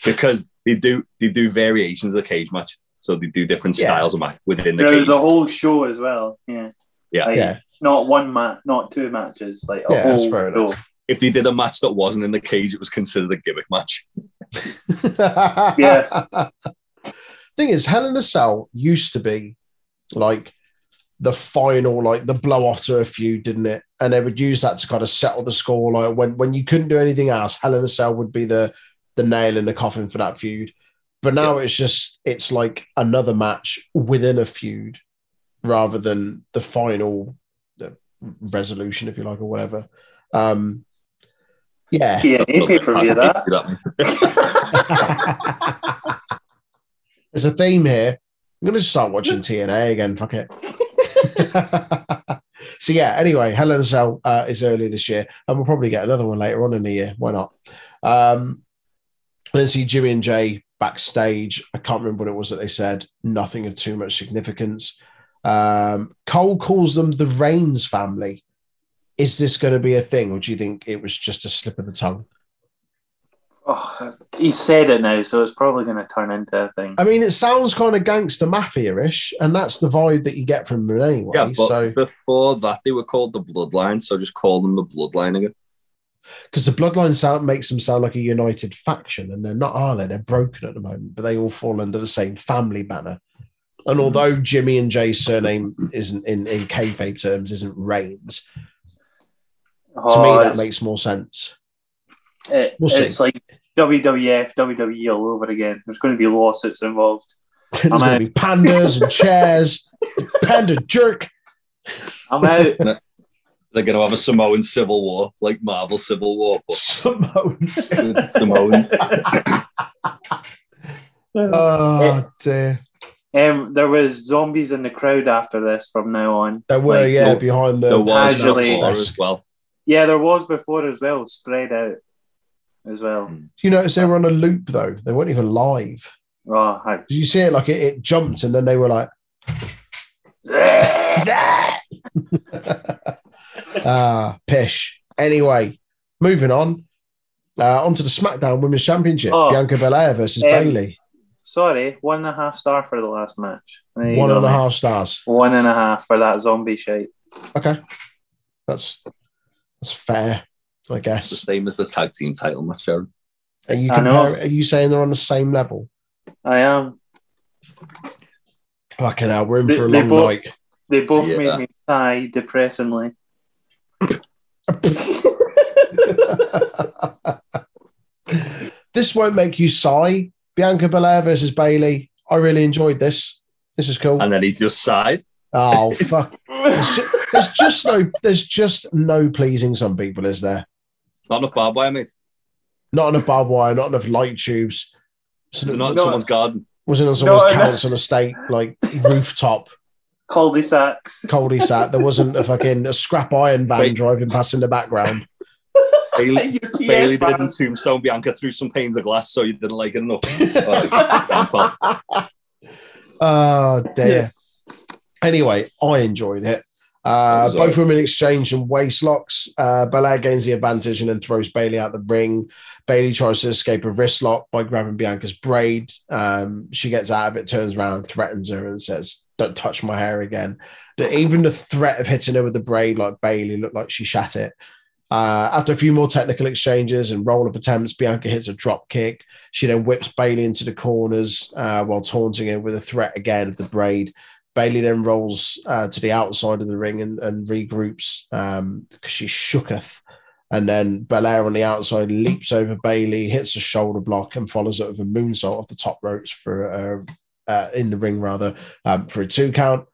because they do they do variations of the cage match, so they do different Yeah. styles of match within the There cage. was a whole show as well. Yeah, Yeah. Like, Yeah. Not one match, not two matches. Like a Yeah, that's whole fair show. Enough. if they did a match that wasn't in the cage, it was considered a gimmick match. Yeah. Thing is, Hell in a Cell used to be like the final, like the blow off to a feud, didn't it? And they would use that to kind of settle the score. Like when when you couldn't do anything else, Hell in a Cell would be the the nail in the coffin for that feud. But now it's just it's like another match within a feud rather than the final the resolution, if you like, or whatever. Um yeah. Yeah, pay per view that. There's a theme here. I'm going to start watching TNA again. Fuck it. so yeah. Anyway, Hell in a Cell uh, is early this year, and we'll probably get another one later on in the year. Why not? Um, then see Jimmy and Jey backstage. I can't remember what it was that they said. Nothing of too much significance. Um, Cole calls them the Reigns family. Is this going to be a thing, or do you think it was just a slip of the tongue? Oh, he said it now, so it's probably going to turn into a thing. I mean, it sounds kind of gangster mafia-ish, and that's the vibe that you get from them anyway. Yeah, but so before that, they were called the Bloodline, so just call them the Bloodline again. because the bloodline sound makes them sound like a united faction, and they're not, are they? They're broken at the moment, but they all fall under the same family banner. And although Jimmy and Jey's surname isn't in in kayfabe terms isn't Reigns, to Oh, me that makes more sense. it- we'll see. it's like WWF, WWE all over again. There's going to be lawsuits involved. There's going out. to be pandas and chairs, panda jerk. I'm out. They're going to have a Samoan civil war, like Marvel Civil War, but Samoans. Samoans. oh dear. Um, there was zombies in the crowd after this from now on. There were, Like, yeah, behind the There was Casually- as well. Yeah, there was before as well, spread out as well. Do you notice they were on a loop though? They weren't even live. Oh, I- Did you see it? Like it, it jumped and then they were like, ah, pish. Anyway, moving on. Uh, onto the SmackDown Women's Championship. Oh. Bianca Belair versus Um, Bayley. Sorry, one and a half star for the last match. There One and a half stars. One and a half for that zombie shite. Okay. That's that's fair, I It's the guess. same as the tag team title match, Aaron. Are you I know. compare, are you saying they're on the same level? I am. Fucking hell, we're in They- for a long both- night. They both Yeah. made me sigh depressingly. this won't make you sigh. Bianca Belair versus Bayley. I really enjoyed this. This is cool. And then he just sighed. Oh fuck! There's ju- there's just no. There's just no pleasing some people, is there? Not enough barbed wire, mate. Not enough barbed wire, not enough light tubes. They're not in No. someone's garden. Wasn't on someone's No, no. council estate, like rooftop Cul-de-sacs. cul-de-sac. There wasn't a fucking a scrap iron van Wait. driving past in the background. Bayley, Bailey van. didn't tombstone Bianca through some panes of glass, so you didn't like it enough. Oh, oh dear. Anyway, I enjoyed it. Uh, both all women exchange some waist locks. Uh, Belair gains the advantage and then throws Bayley out the ring. Bayley tries to escape a wrist lock by grabbing Bianca's braid. Um, she gets out of it, turns around, threatens her, and says, "Don't touch my hair again." Even the threat of hitting her with the braid, like Bayley, looked like she shat it. Uh, after a few more technical exchanges and roll up attempts, Bianca hits a drop kick. She then whips Bayley into the corners uh, while taunting her with a threat again of the braid. Bayley then rolls uh, to the outside of the ring and, and regroups because she shooketh. And then Belair on the outside leaps over Bayley, hits a shoulder block, and follows it with a moonsault off the top ropes for uh, uh, in the ring rather um, for a two count.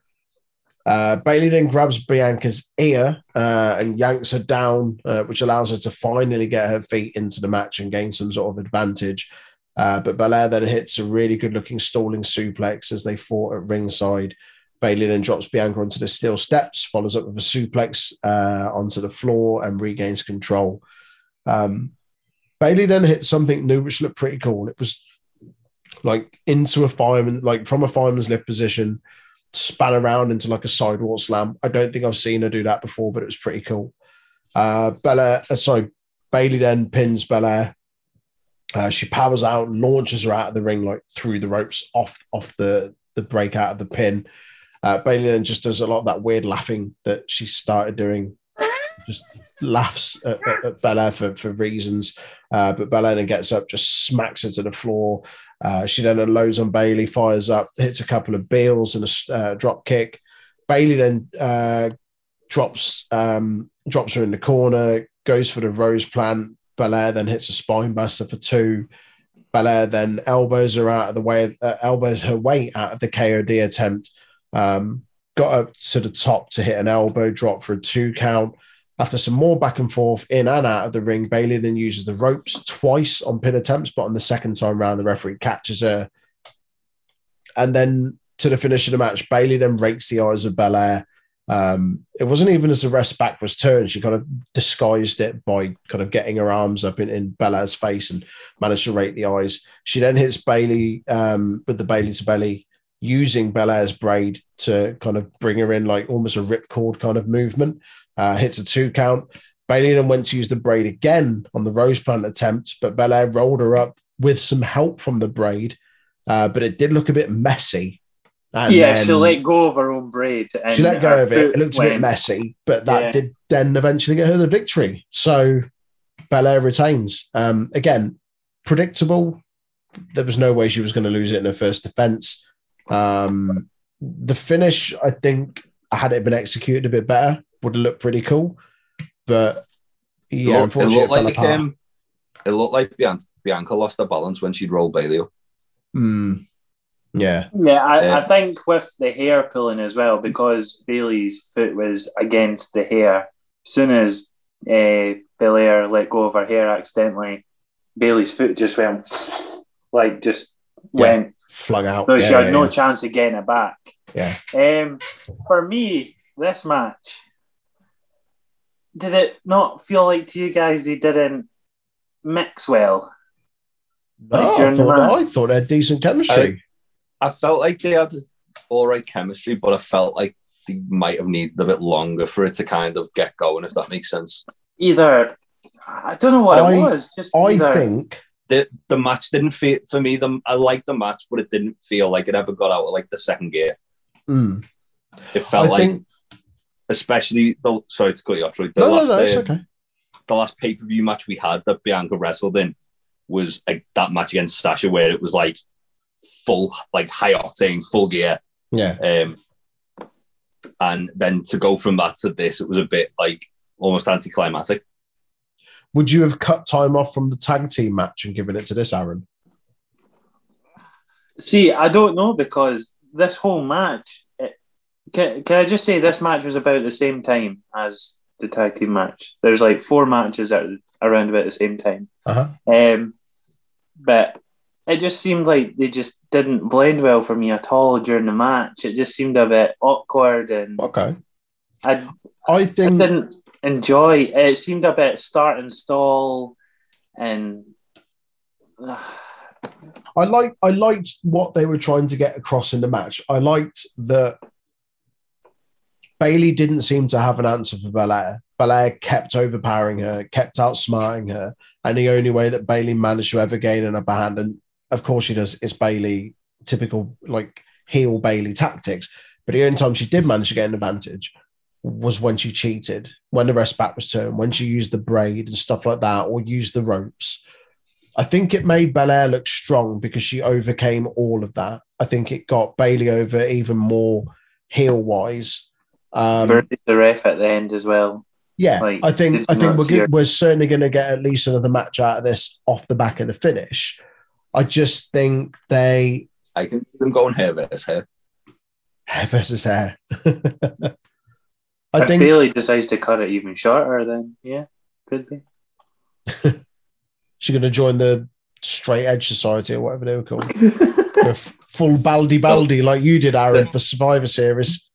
Uh, Bayley then grabs Bianca's ear uh, and yanks her down, uh, which allows her to finally get her feet into the match and gain some sort of advantage. Uh, but Belair then hits a really good looking stalling suplex as they fought at ringside. Bayley then drops Bianca onto the steel steps, follows up with a suplex uh, onto the floor, and regains control. Um, Bayley then hit something new, which looked pretty cool. It was like into a fireman, like from a fireman's lift position, span around into like a sidewalk slam. I don't think I've seen her do that before, but it was pretty cool. Uh, Bella, uh, sorry, Bayley then pins Belair. Uh, she powers out, launches her out of the ring like through the ropes, off off the the break out of the pin. Uh, Bayley then just does a lot of that weird laughing that she started doing. Just laughs at, at, at Belair for, for reasons. Uh, but Belair then gets up, just smacks her to the floor. Uh, she then unloads on Bayley, fires up, hits a couple of Beals and a uh, drop kick. Bayley then uh, drops um, drops her in the corner, goes for the rose plant. Belair then hits a spinebuster for two. Belair then elbows her out of the way, uh, elbows her way out of the KOD attempt. Um, got up to the top to hit an elbow drop for a two count. After some more back and forth in and out of the ring, Bayley then uses the ropes twice on pin attempts, but on the second time round, the referee catches her. And then to the finish of the match, Bayley then rakes the eyes of Belair. Um, it wasn't even as the rest back was turned. She kind of disguised it by kind of getting her arms up in, in Belair's face and managed to rake the eyes. She then hits Bayley um, with the Bayley to belly, using Belair's braid to kind of bring her in like almost a ripcord kind of movement. Uh, hits a two count. Bayley then went to use the braid again on the rose plant attempt, but Belair rolled her up with some help from the braid. Uh, but it did look a bit messy. And yeah, she let go of her own braid. And she let go of it. It looked went. a bit messy, but that yeah. did then eventually get her the victory. So Belair retains. Um, again, predictable. There was no way she was going to lose it in her first defense. Um, the finish, I think, had it been executed a bit better, would have looked pretty cool. But yeah, it looked, unfortunately, it, looked it like um, it looked like Bianca, Bianca lost her balance when she'd rolled Bayley. Mm. Yeah. Yeah, I, I, think with the hair pulling as well, because Bayley's foot was against the hair, as soon as uh, Belair let go of her hair accidentally, Bayley's foot just went like just yeah. went flung out. So yeah, she had yeah, no chance of getting it back. Yeah. Um, for me, this match, did it not feel like to you guys they didn't mix well? No, like I, thought, I thought they had decent chemistry. I, I felt like they had all right chemistry, but I felt like they might have needed a bit longer for it to kind of get going, if that makes sense. Either I don't know what I, it was. Just I either. think the the match didn't feel for me. The I liked the match, but it didn't feel like it ever got out of like the second gear. Mm. It felt I like, think... especially the sorry to cut you off. Sorry, the no, last no, no, it's uh, okay. the last pay per view match we had that Bianca wrestled in was like, that match against Sasha, where it was like full, like high octane, full gear. Yeah. Um, and then to go from that to this, it was a bit like almost anticlimactic. Would you have cut time off from the tag team match and given it to this, Aaron? See, I don't know because this whole match. It, can, can I just say this match was about the same time as the tag team match? There's like four matches at, around about the same time. Uh-huh. Um, but it just seemed like they just didn't blend well for me at all during the match. It just seemed a bit awkward and okay. I I think I didn't enjoy. It seemed a bit start and stall, and uh, I like I liked what they were trying to get across in the match. I liked that Bayley didn't seem to have an answer for Belair. Belair kept overpowering her, kept outsmarting her, and the only way that Bayley managed to ever gain an upper hand, and of course she does, is Bayley typical like heel Bayley tactics. But the only time she did manage to get an advantage was when she cheated, when the rest back was turned, when she used the braid and stuff like that, or used the ropes. I think it made Belair look strong because she overcame all of that. I think it got Bayley over even more heel wise. Um, the ref at the end as well. Yeah, like, I think I think we're we're certainly going to get at least another match out of this off the back of the finish. I just think they. I can see them going hair versus hair. Hair versus hair. I if think Bayley decides to cut it even shorter, then yeah, could be. She's going to join the Straight Edge Society or whatever they were called. full baldy baldy like you did, Aaron, for Survivor Series.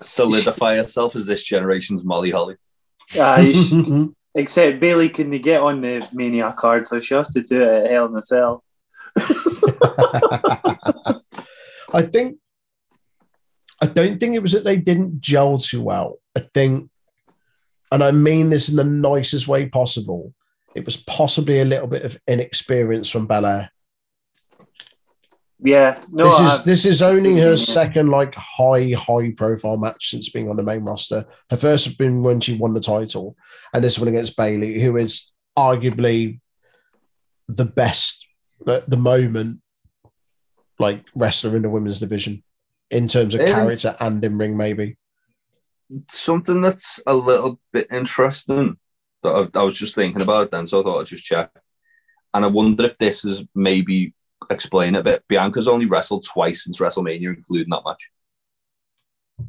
Solidify herself as this generation's Molly Holly. Uh, except Bayley couldn't get on the Mania card, so she has to do it at Hell in a Cell. I think I don't think it was that they didn't gel too well. I think, and I mean this in the nicest way possible, it was possibly a little bit of inexperience from Belair. Yeah, no, this is this is only her Yeah. second like high high profile match since being on the main roster. Her first had been when she won the title, and this one against Bayley, who is arguably the best at the moment, like wrestler in the women's division in terms of Um, character and in ring. Maybe Something that's a little bit interesting that I've, I was just thinking about it then, so I thought I'd just check. And I wonder if this is maybe explain a bit. Bianca's only wrestled twice since WrestleMania, including that match.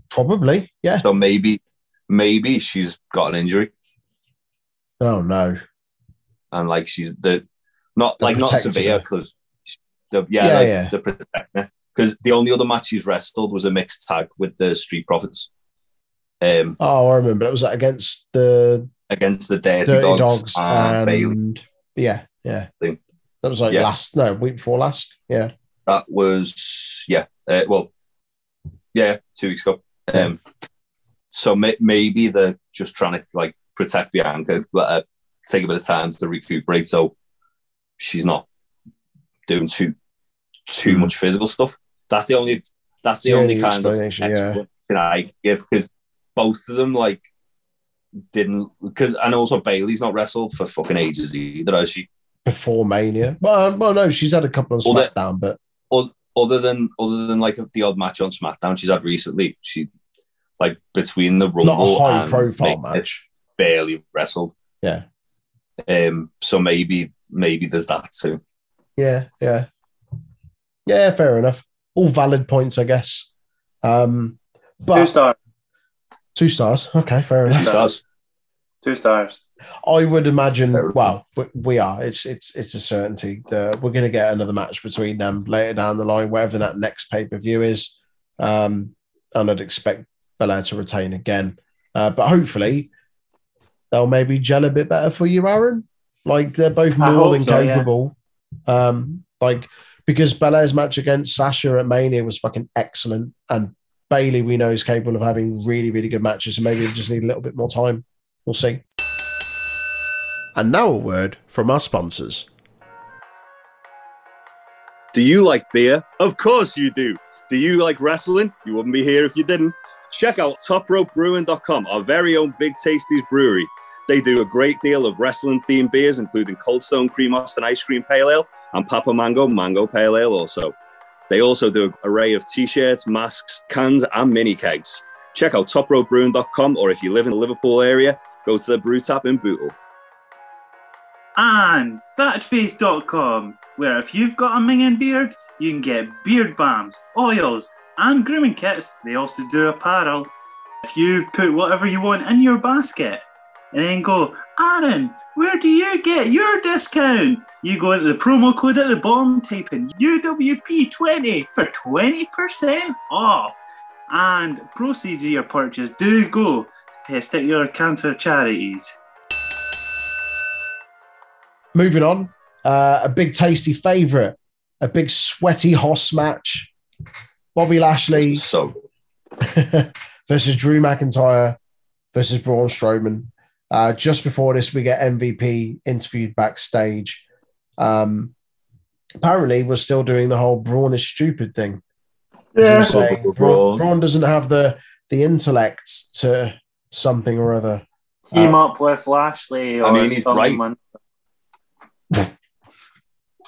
probably, yeah. So maybe maybe she's got an injury Oh no, and like she's the not like not severe because the yeah, Yeah, like, yeah. the protector because the only other match she's wrestled was a mixed tag with the Street Profits um oh I remember that was that against the against the Dirty, Dirty Dogs, Dogs, and and yeah, yeah. Thing. That was like Yeah. last no week before last. Yeah, That was yeah, uh, well, yeah, two weeks ago. Um, so may- maybe they're just trying to like protect Bianca, let her take a bit of time to recuperate, so she's not doing too too Hmm. much physical stuff. That's the only that's the Yeah, only the kind of explanation, yeah. I give because both of them like didn't because and also Bayley's not wrestled for fucking ages either, has she? before Mania. Well, um, well, no, she's had a couple that- SmackDown, but other than other than like the odd match on SmackDown she's had recently, she like between the Rumble not a high and profile match. barely wrestled. Yeah. Um. So maybe maybe there's that too. Yeah, yeah, yeah. Fair enough. All valid points, I guess. Um, but two stars. two stars. Okay, fair She enough. stars. Two stars. I would imagine. Fair Well, we- we are. It's it's it's a certainty that we're going to get another match between them later down the line, wherever that next pay per view is. Um, and I'd expect Belair to retain again, uh, but hopefully they'll maybe gel a bit better for you, Aaron. Like they're both I more than so, yeah. capable. Um, like because Belair's match against Sasha at Mania was fucking excellent, and Bayley we know is capable of having really really good matches. So maybe they just need a little bit more time. We'll see. And now a word from our sponsors. Do you like beer? Of course you do. Do you like wrestling? You wouldn't be here if you didn't. Check out topropebrewing.com, our very own Big Tasties brewery. They do a great deal of wrestling themed beers, including Cold Stone Cream Austin Ice Cream Pale Ale and Papa Mango Mango Pale Ale also. They also do an array of t-shirts, masks, cans, and mini kegs. Check out topropebrewing.com, or if you live in the Liverpool area, go to the brew tap in Bootle. And thatchface.com, where if you've got a minging beard, you can get beard balms, oils, and grooming kits. They also do apparel. If you put whatever you want in your basket and then go, Aaron, where do you get your discount? You go into the promo code at the bottom, type in UWP20 for 20% off. And proceeds of your purchase do go to testicular cancer charities. Moving on, uh, a big tasty favourite, a big sweaty Hoss match. Bobby Lashley So, versus Drew McIntyre versus Braun Strowman. Uh, just before this, we get MVP interviewed backstage. Um, apparently, we're still doing the whole Braun is stupid thing. As you saying, Braun, Braun. Braun doesn't have the the intellect to something or other. team Uh, up with Lashley or I mean, he's right. someone.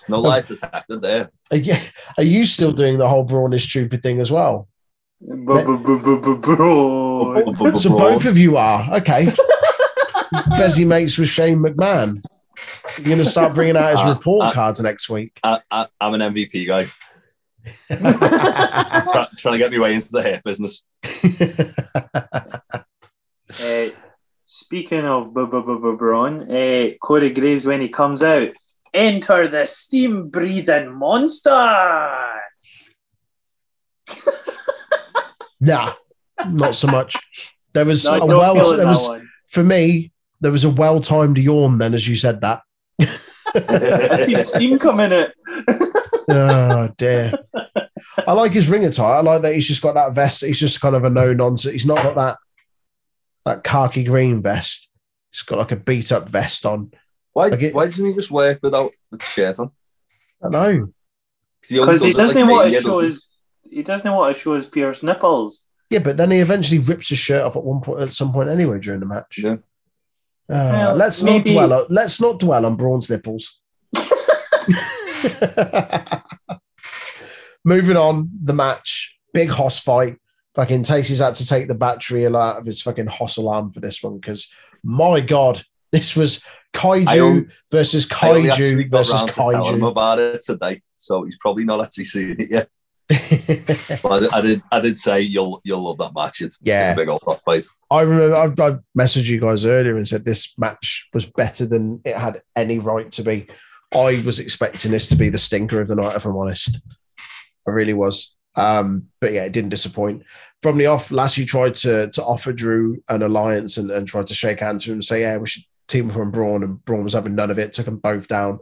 no lies detected there. Are you, are you still doing the whole Braun is stupid thing as well? So both of you are okay. Bezzy mates with Shane McMahon. You're going to start bringing out his Uh, report uh, cards next week. I, I, I'm an MVP guy, Try, trying to get me way into the hair business. Uh, speaking of Braun, uh, Corey Graves, when he comes out, enter the steam breathing monster. nah, not so much. There was No, I a don't well. There was for me. There was a well-timed yawn then, as you said that. I see the steam coming out. oh dear. I like his ring attire. I like that he's just got that vest. He's just kind of a no nonsense. He's not got that that khaki green vest. He's got like a beat up vest on. Why, Like it- why doesn't he just work without the shirt on? I know. Because he doesn't want to show his he doesn't want to show his Pierce nipples. Yeah, but then he eventually rips his shirt off at one point, at some point anyway during the match. Yeah. Uh, Well, let's maybe- not dwell. On, let's not dwell on Braun's nipples. Moving on, the match, big Hoss fight. Fucking Tacey's had to take the battery out of his fucking Hoss alarm for this one because my god, this was Kaiju on- versus I only actually Kaiju got versus to telling him Kaiju. about it today, so he's probably not actually seen it yet. I, I did. I did say you'll you'll love that match. It's, Yeah. it's a big old hot fight. I remember I, I messaged you guys earlier and said this match was better than it had any right to be. I was expecting this to be the stinker of the night, if I'm honest. I really was. Um, but yeah, it didn't disappoint. From the off, Lashley tried to to offer Drew an alliance and, and tried to shake hands with him and say, Yeah, we should team up on Braun, and Braun was having none of it, took them both down.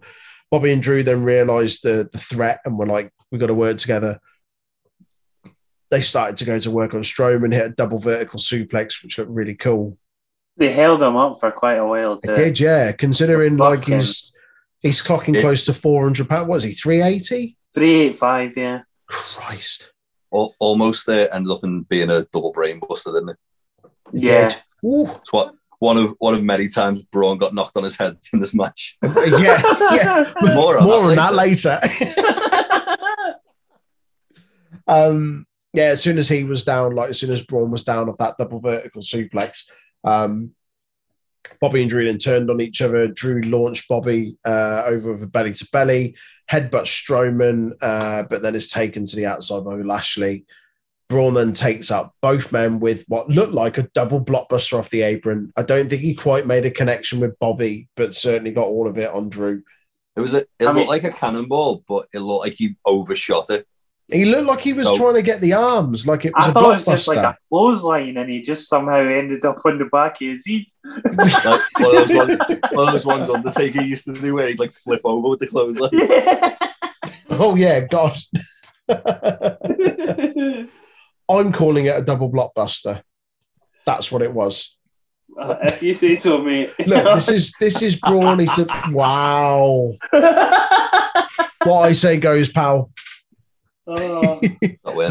Bobby and Drew then realized the the threat and were like, We got to work together. They started to go to work on Strowman, hit a double vertical suplex, which looked really cool. They held him up for quite a while. It Too. did, yeah. Considering Fuck like he's he's clocking Yeah. close to four hundred pounds. Was he? Three eighty? Three eight five, yeah. Christ. Al- Almost uh, ended up in being a double brainbuster, didn't it? Yeah. did. Ooh. It's what one of one of many times Braun got knocked on his head in this match. Yeah, yeah. More on More on that that later. um, yeah, as soon as he was down, like as soon as Braun was down off that double vertical suplex, um, Bobby and Drew then turned on each other. Drew launched Bobby uh, over with a belly to belly, headbutt Strowman, uh, but then is taken to the outside by Lashley. Braun then takes up both men with what looked like a double blockbuster off the apron. I don't think he quite made a connection with Bobby, but certainly got all of it on Drew. It was a, it I looked mean- like a cannonball, but it looked like he overshot it. He looked like he was No. trying to get the arms, like it was I a thought it was blockbuster. just like a clothesline, and he just somehow ended up on the back of his head. Like one of those ones, one of those ones Undertaker used to do where he'd like flip over with the clothesline. oh yeah, God. I'm calling it a double blockbuster. That's what it was. Uh, if you say so, mate. Look, this is this is Braun. He said, "Wow, what I say goes, pal. Oh,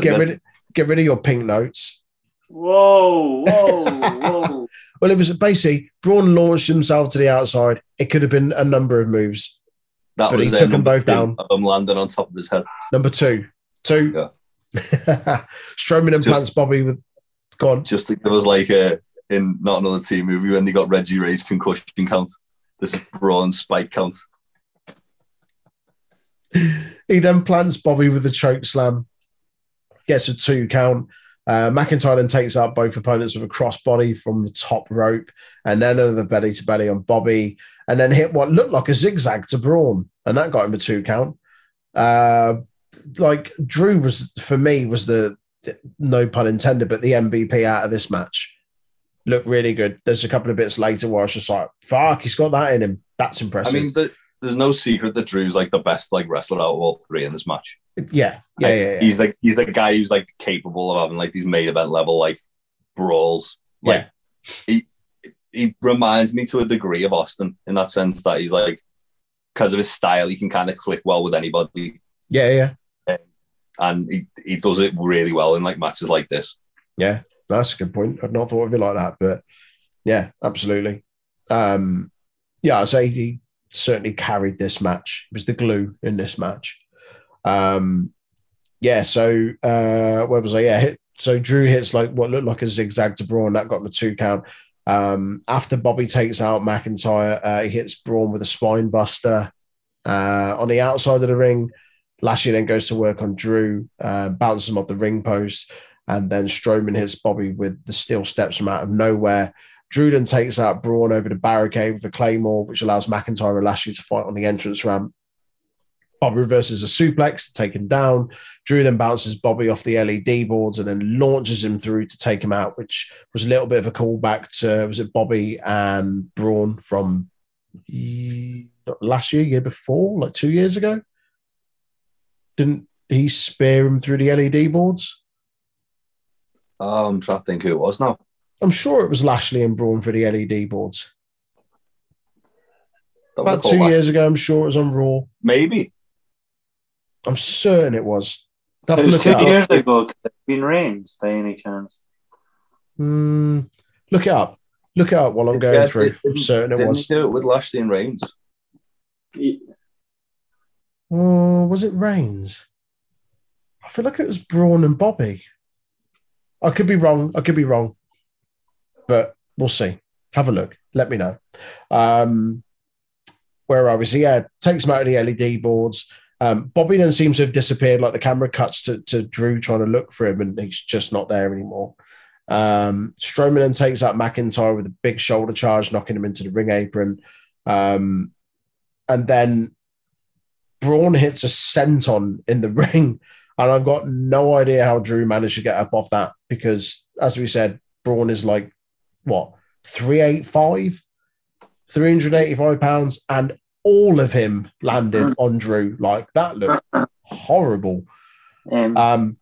Get rid, get rid of your pink notes." whoa, whoa, whoa. Well, it was basically Braun launched himself to the outside. It could have been a number of moves. that but was he took them both two down. of them landing on top of his head. Number two, two. Yeah. Strowman Just- implants Bobby with. Go on. Just to give us like a in not another team movie when they got Reggie Ray's concussion count. This is Braun spike count. He then plants Bobby with a choke slam, gets a two count. Uh, McIntyre then takes out both opponents with a crossbody from the top rope, and then another belly to belly on Bobby, and then hit what looked like a zigzag to Braun, and that got him a two count. Uh, like Drew was for me was the, the- no pun intended, but the MVP out of this match. Looked really good. There's a couple of bits later where I was just like, "Fuck, he's got that in him." That's I impressive. mean, the, there's no secret that Drew's like the best like wrestler out of all three in this match. yeah, yeah, Like, yeah, yeah. He's like he's the guy who's like capable of having like these main event level like brawls. Like he he reminds me to a degree of Austin in that sense that he's like because of his style, he can kind of click well with anybody, yeah, yeah. and he he does it really well in like matches like this. Yeah, that's a good point. I'd not thought of it like that, but yeah, absolutely. Um, yeah, I'd say he certainly carried this match. He was the glue in this match. Um, yeah, so uh, where was I? Yeah, hit, so Drew hits like what looked like a zigzag to Braun. That got him a two count. Um, after Bobby takes out McIntyre, uh, he hits Braun with a spine buster uh, on the outside of the ring. Lashley then goes to work on Drew, uh, bounces him off the ring post. And then Strowman hits Bobby with the steel steps from out of nowhere. Drew then takes out Braun over the barricade with a claymore, which allows McIntyre and Lashley to fight on the entrance ramp. Bobby reverses a suplex to take him down. Drew then bounces Bobby off the LED boards and then launches him through to take him out, which was a little bit of a callback to was it Bobby and Braun from last year, year before, like two years ago? Didn't he spear him through the LED boards? Oh, I'm trying to think who it was now. I'm sure it was Lashley and Braun for the LED boards. Don't About two that. years ago, I'm sure it was on Raw. maybe. I'm certain it was. I have It to was look two it up. years ago because it's been Reigns by any chance. Hmm, look it up. Look it up while I'm going Yeah, through. I'm certain it Didn't was. he do it with Lashley and Reigns? Oh, was it Reigns? I feel like it was Braun and Bobby. I could be wrong. I could be wrong, but we'll see. Have a look. Let me know. Um, where are we? So yeah, takes him out of the LED boards. Um, Bobby then seems to have disappeared. Like the camera cuts to, to Drew trying to look for him, and he's just not there anymore. Um, Strowman then takes out McIntyre with a big shoulder charge, knocking him into the ring apron. Um, and then Braun hits a senton in the ring, and I've got no idea how Drew managed to get up off that because, as we said, Braun is like what 385, 385 pounds, and all of him landed on Drew. Like that looked horrible. Um, Um,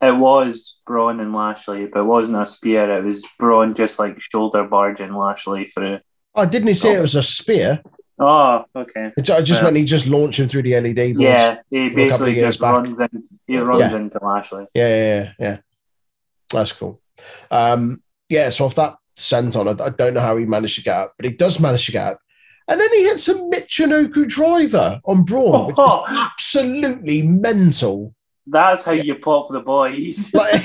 it was Braun and Lashley, but it wasn't a spear. It was Braun just like shoulder barging Lashley through. I didn't he say it was a spear. Oh, okay. It I just Yeah. meant he just launched him through the LED. Yeah, he from a couple of basically just back. runs into he runs Yeah. into Lashley. Yeah, yeah, yeah, yeah. That's cool. Um, yeah, so off that senton, I, I don't know how he managed to get up, but he does manage to get up. And then he hits a Michinoku driver on Braun, which is absolutely mental. That's how you pop the boys. Like,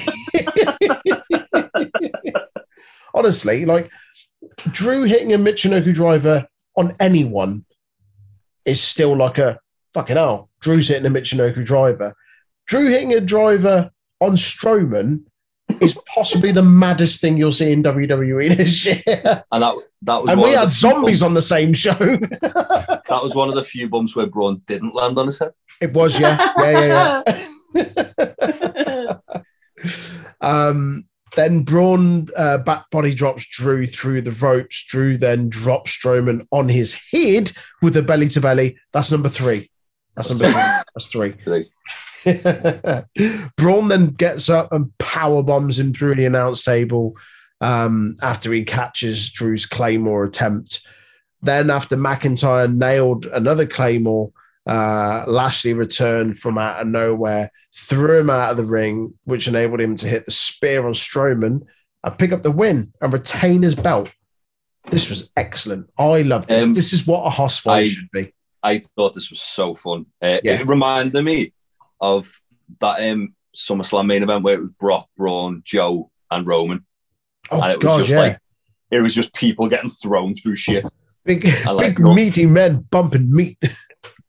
honestly, like Drew hitting a Michinoku driver on anyone is still like a fucking hell. Drew's hitting a Michinoku driver. Drew hitting a driver on Strowman is possibly the maddest thing you'll see in WWE this year. And that that was and we had zombies bumps- on the same show. That was one of the few bumps where Braun didn't land on his head. it was, yeah. Yeah, yeah, yeah. um, then Braun uh, back body drops Drew through the ropes. Drew then drops Strowman on his head with a belly to belly. That's number three. That's number three. That's three. Three. Braun then gets up and power bombs him through the announce table um, after he catches Drew's Claymore attempt. Then, after McIntyre nailed another Claymore, uh, Lashley returned from out of nowhere, threw him out of the ring, which enabled him to hit the spear on Strowman and pick up the win and retain his belt. This was excellent. I love this. Um, this is what a Hoss fight should be. I thought this was so fun. Uh, Yeah. It reminded me of that um, SummerSlam main event where it was Brock, Braun, Joe, and Roman. Oh, and it was God, just yeah. like it was just people getting thrown through shit. big, like big meaty men bumping meat.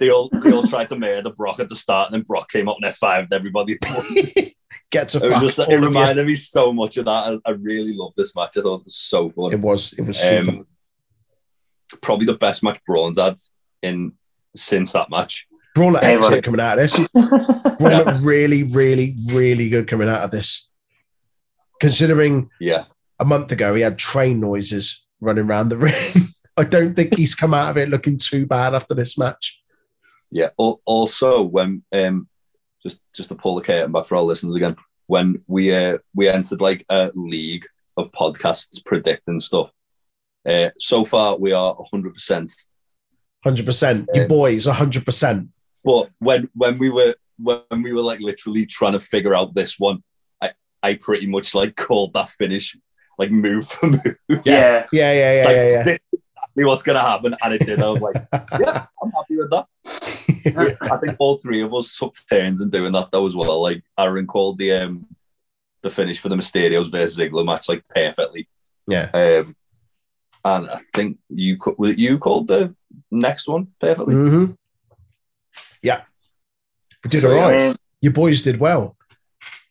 They all they all tried to murder Brock at the start, and then Brock came up and F five everybody. It Gets a was just it you. reminded me so much of that. I, I really loved this match. I thought it was so fun. It was. It was. Um, probably the best match Braun's had in since that match. Braun looked Hey, excellent buddy. coming out of this. Braun looked really, really, really good coming out of this. Considering Yeah, a month ago he had train noises running around the ring. I don't think he's come out of it looking too bad after this match. yeah. Also, when um, just just to pull the curtain back for our listeners again, when we uh, we entered like a league of podcasts predicting stuff. Uh, so far, we are hundred percent. Hundred percent. You Um, boys, hundred percent. But when when we were when we were like literally trying to figure out this one, I I pretty much like called that finish like move for move. yeah. Yeah, yeah, yeah, like, yeah, yeah. This is exactly what's gonna happen, and it did. I was like, yeah, I'm happy with that. I think all three of us took turns in doing that though as well. Like Aaron called the um the finish for the Mysterios versus Ziggler match like perfectly. Yeah. Um, and I think you co- was it you called the next one perfectly. hmm Yeah. You did So, all right. Um, Your boys did well.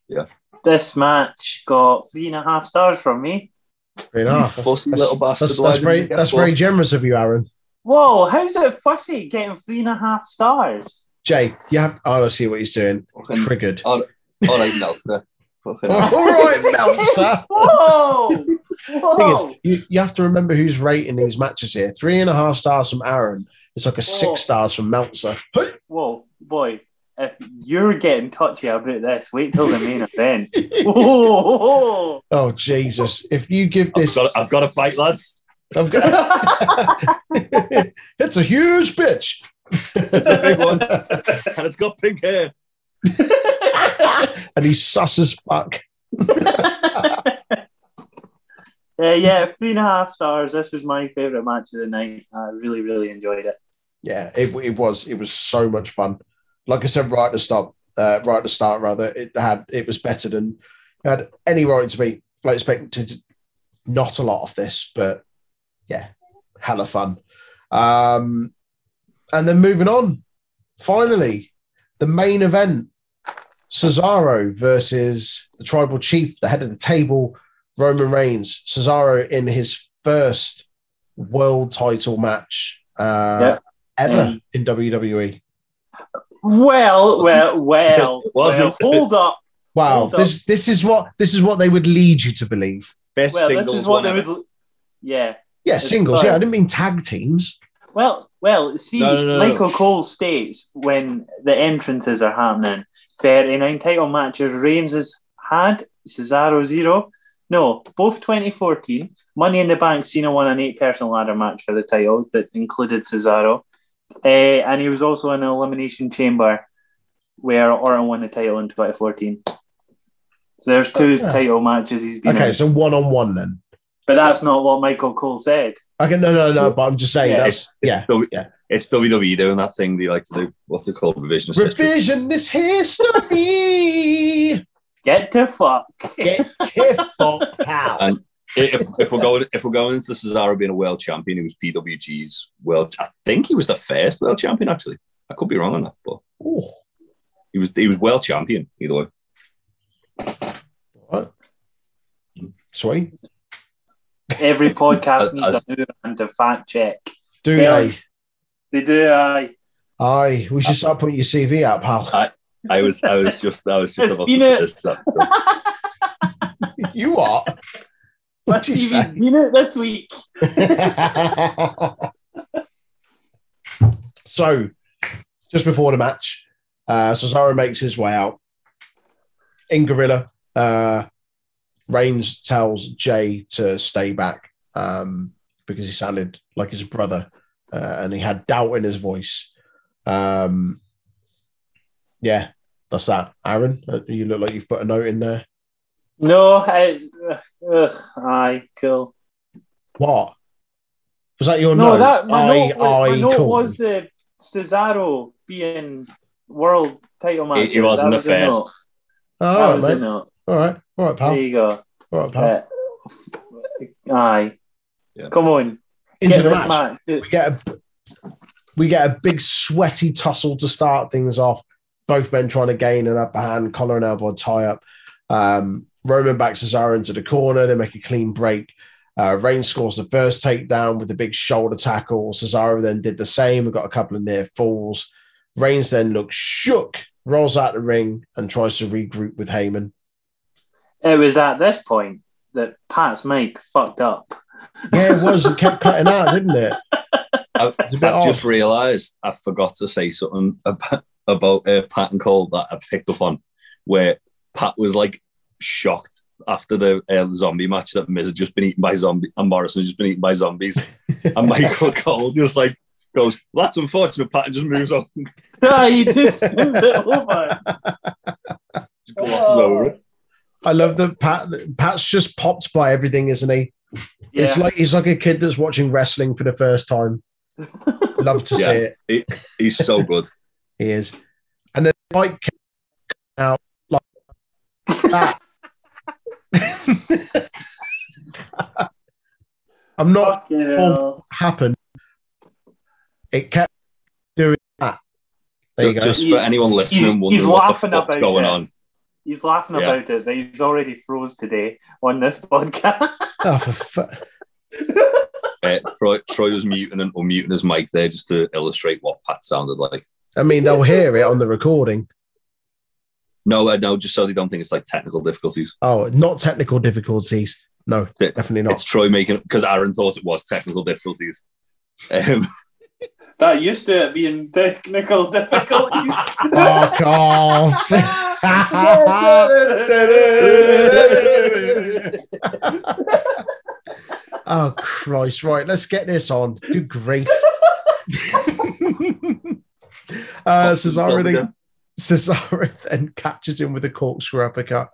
Yeah. This match got three and a half stars from me. Fair You enough. fussy That's, little bastard. that's, that's very that's four? very generous of you, Aaron. Whoa, how's it fussy getting three and a half stars? Jay, you have. Oh, I see what he's doing. Fucking- Triggered. All right, Meltzer. Fucking All hell. right, Meltzer. Whoa! thing Whoa! is, you, you have to remember who's rating these matches here. Three and a half stars from Aaron. It's like a Oh. six stars from Meltzer. Whoa, boy. If you're getting touchy about this, wait till the main event. Whoa! oh Jesus! If you give I've this, got, I've got a fight, lads. I've got, it's a huge bitch. It's a big one. and it's got pink hair. and he's sus as fuck. Uh, yeah, three and a half stars. This was my favourite match of the night. I really, really enjoyed it. Yeah, it, it was it was so much fun. Like I said right at the start, uh, right at the start rather, it had it was better than had any right to be. I expected not a lot of this, but yeah, hella fun. Um, and then moving on, finally, the main event: Cesaro versus the Tribal Chief, the head of the table, Roman Reigns. Cesaro in his first world title match uh, Yeah. Ever Mm. in WWE. Well, well, well. Wasn't. well, hold up. Wow, Hold this this is what this is what they would lead you to believe. Best Well, this singles is what they ever. would. Yeah. Yeah, It's singles. fine. Yeah, I didn't mean tag teams. Well, well. See, No, no, no, no. Michael Cole states when the entrances are happening, thirty-nine title matches Reigns has had. Cesaro zero. No, both 2014. Money in the Bank. Cena won an eight-person ladder match for the title that included Cesaro, uh, and he was also in an elimination chamber where Orton won the title in 2014. So there's two Okay. title matches he's been Okay, in. so one on one then. But that's not what Michael Cole said. Okay, no, no, no. But I'm just saying Yeah, that's yeah. So Yeah. It's WWE doing that thing they like to do. What's it called? Revisionist history. Revisionist history. Get to fuck. Get tiff fuck, pal. And if, if we're going if we're going into Cesaro being a world champion, he was PWG's world. I think he was the first world champion. Actually, I could be wrong on that, but Ooh, he was he was world champion either way. what? Sweet. Every podcast As- needs a new man to fact check. Do Yeah. they? They do, aye. Aye, we should start putting your CV out, pal. I was I was just I was just about to a- suggest that. you are. What's What'd he been it this week? so, just before the match, uh, Cesaro makes his way out. In Gorilla, uh, Reigns tells Jey to stay back um, because he sounded like his brother uh, and he had doubt in his voice. Um, yeah, that's that. Aaron, uh, you look like you've put a note in there. No, I, ugh, ugh, aye, cool. What? Was that your No, note? that my I, note, was, my I, note cool. was the Cesaro being world title match. He, he wasn't the first. Oh, That all right, was the mate. note. All right, all right, pal. There you go. All right, pal. Uh, aye. Yeah. Come on. Into Get the match. match. We get a we get a big sweaty tussle to start things off. Both men trying to gain an upper hand, collar and elbow tie up. Um, Roman backs Cesaro into the corner. They make a clean break. Uh, Reigns scores the first takedown with a big shoulder tackle. Cesaro then did the same. We got a couple of near falls. Reigns then looks shook, rolls out the ring, and tries to regroup with Heyman. It was at this point that Pat's mic fucked up. Yeah, it was. It kept cutting out, didn't it? I've, It's a bit I've just realised I forgot to say something about, about uh, Pat and Cole that I picked up on, where Pat was like shocked after the uh, zombie match that Miz had just been eaten by zombie and Morrison had just been eaten by zombies, and Michael Cole just like goes, well, "That's unfortunate." Pat and just moves on, Ah, he just moves it over. just glosses over it. I love that Pat. Pat's just popped by everything, isn't he? Yeah. It's like he's like a kid that's watching wrestling for the first time. Love to Yeah. see it. He's so good. He is. And then Mike came out like that. I'm not Fucking hell. happened. It kept doing that. There you go. Just He- for anyone listening, he's- wondering he's what the laughing fuck's about going it. on. He's laughing Yeah. about it. That he's already froze today on this podcast. Oh, for fu- Uh, Troy, Troy was muting and unmuting his mic there just to illustrate what Pat sounded like. I mean, they'll hear it on the recording. No, uh, no, just so they don't think it's like technical difficulties. Oh, not technical difficulties. No, It- definitely not. It's Troy making because Aaron thought it was technical difficulties. Um, that used to it being technical difficulties. Fuck off. oh Christ! Right, let's get this on. Good grief! Uh, Pops himself Cesaro, again. Cesaro then catches him with a corkscrew uppercut,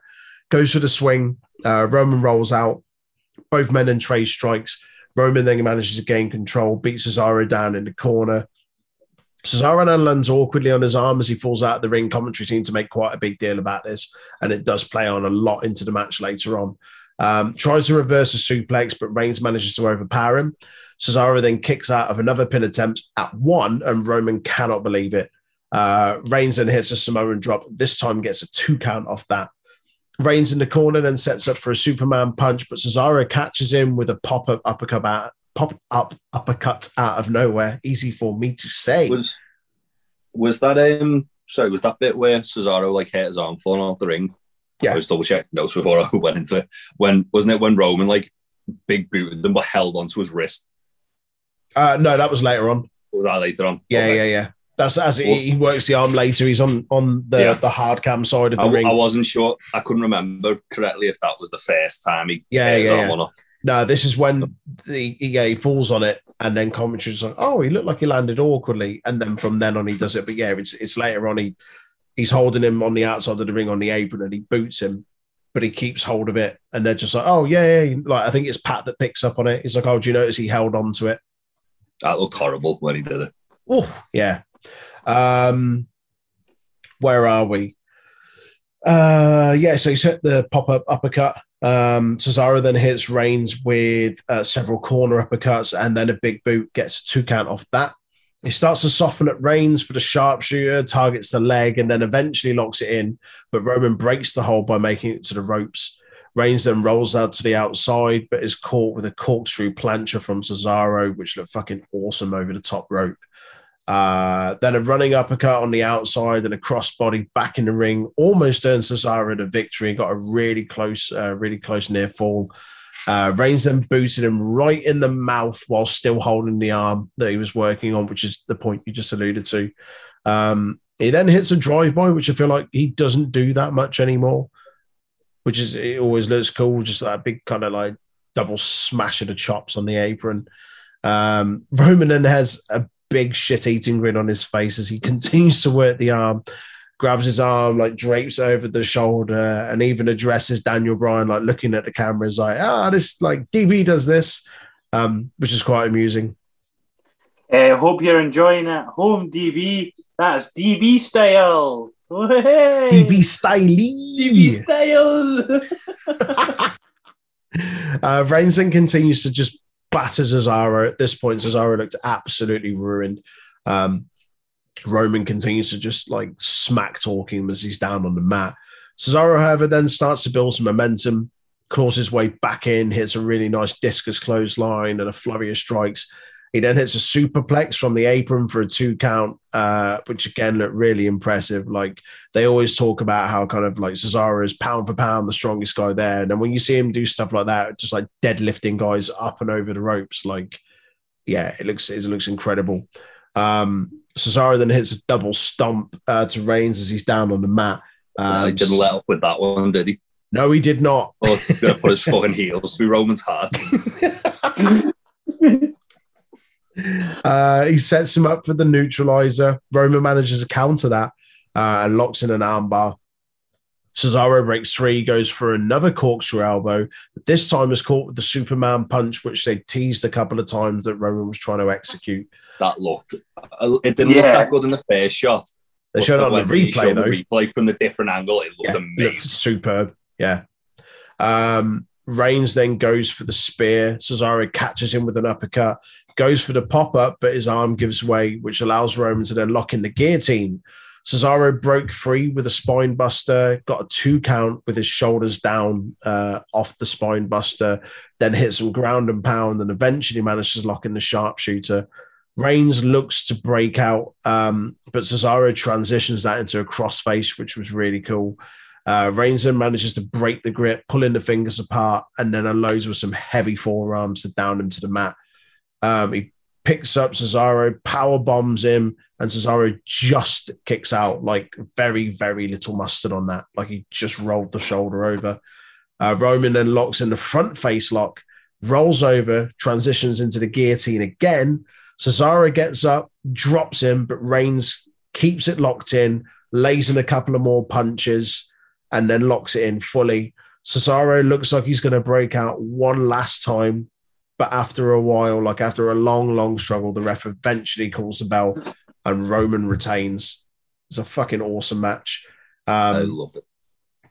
goes for the swing. Uh, Roman rolls out. Both men and Trey strikes. Roman then manages to gain control, beats Cesaro down in the corner. Cesaro then lands awkwardly on his arm as he falls out of the ring. Commentary seem to make quite a big deal about this, and it does play on a lot into the match later on. Um, tries to reverse a suplex, but Reigns manages to overpower him. Cesaro then kicks out of another pin attempt at one, and Roman cannot believe it. Uh, Reigns then hits a Samoan drop. This time gets a two count off that. Reigns in the corner then sets up for a Superman punch, but Cesaro catches him with a pop up uppercut out, pop up uppercut out of nowhere. Easy for me to say. Was was that um sorry, was that bit where Cesaro like hit his arm falling off the ring? Yeah. I was double checking notes before I went into it. When wasn't it when Roman like big booted them but held onto his wrist? Uh, no, that was later on. Was that later on? Yeah, Okay. yeah, yeah. That's as he, he works the arm later. He's on on the Yeah. the hard cam side of the I, ring. I wasn't sure. I couldn't remember correctly if that was the first time he Yeah, yeah, yeah. No, this is when the yeah, he falls on it, and then commentary's like, "Oh, he looked like he landed awkwardly," and then from then on he does it. But yeah, it's it's later on he he's holding him on the outside of the ring on the apron, and he boots him, but he keeps hold of it, and they're just like, "Oh yeah, yeah." Like I think it's Pat that picks up on it. He's like, "Oh, do you notice he held on to it?" That looked horrible when he did it. Oh, yeah. Um, where are we? Uh, yeah, so he's hit the pop up uppercut. Um, Cesaro then hits Reigns with uh, several corner uppercuts and then a big boot gets a two count off that. He starts to soften at Reigns for the sharpshooter, targets the leg, and then eventually locks it in. But Roman breaks the hold by making it to the ropes. Reigns then rolls out to the outside, but is caught with a corkscrew plancha from Cesaro, which looked fucking awesome over the top rope. Uh, then a running uppercut on the outside and a crossbody back in the ring almost earns Cesaro the victory. and Got a really close, uh, really close near fall. Uh, Reigns then booted him right in the mouth while still holding the arm that he was working on, which is the point you just alluded to. Um, he then hits a drive by, which I feel like he doesn't do that much anymore, which is it always looks cool. Just that big kind of like double smash of the chops on the apron. Um, Roman then has a big shit eating grin on his face as he continues to work the arm, grabs his arm, like drapes over the shoulder, and even addresses Daniel Bryan, like looking at the cameras, like, ah, this like DB does this, um, which is quite amusing. Uh, hope you're enjoying it. Home DB. That's DB style. Hey! DB DB Stylee. style. uh, Reigns then continues to just batter Cesaro. At this point, Cesaro looked absolutely ruined. Um, Roman continues to just like smack talking as he's down on the mat. Cesaro, however, then starts to build some momentum, claws his way back in, hits a really nice discus clothesline and a flurry of strikes. He then hits a superplex from the apron for a two count, uh, which again looked really impressive. Like they always talk about how kind of like Cesaro is pound for pound the strongest guy there. And then when you see him do stuff like that, just like deadlifting guys up and over the ropes, like yeah, it looks it looks incredible. Um, Cesaro then hits a double stomp uh, to Reigns as he's down on the mat. Uh, he Um, didn't let up with that one, did he? no, he did not. Oh, he's gonna put his fucking heels through Roman's heart. uh, he sets him up for the neutralizer. Roman manages to counter that uh, and locks in an armbar. Cesaro breaks three, goes for another corkscrew elbow. But this time is caught with the Superman punch, which they teased a couple of times that Roman was trying to execute. That looked. It didn't look that good in the first shot. They showed it on the replay though. The replay from the different angle, it looked Yeah, amazing. looked superb. Yeah. Um, Reigns then goes for the spear. Cesaro catches him with an uppercut, goes for the pop up, but his arm gives way, which allows Roman to then lock in the guillotine. Cesaro broke free with a spine buster, got a two count with his shoulders down uh, off the spine buster, then hit some ground and pound, and eventually manages to lock in the sharpshooter. Reigns looks to break out, um, but Cesaro transitions that into a crossface, which was really cool. Uh, Reigns then manages to break the grip, pulling the fingers apart, and then unloads with some heavy forearms to down him to the mat. Um, he picks up Cesaro, power bombs him, and Cesaro just kicks out like very, very little mustard on that. Like he just rolled the shoulder over. Uh, Roman then locks in the front face lock, rolls over, transitions into the guillotine again. Cesaro gets up, drops him, but Reigns keeps it locked in, lays in a couple of more punches, and then locks it in fully. Cesaro looks like he's going to break out one last time, but after a while, like after a long, long struggle, the ref eventually calls the bell and Roman retains. It's a fucking awesome match. I Um, loved it.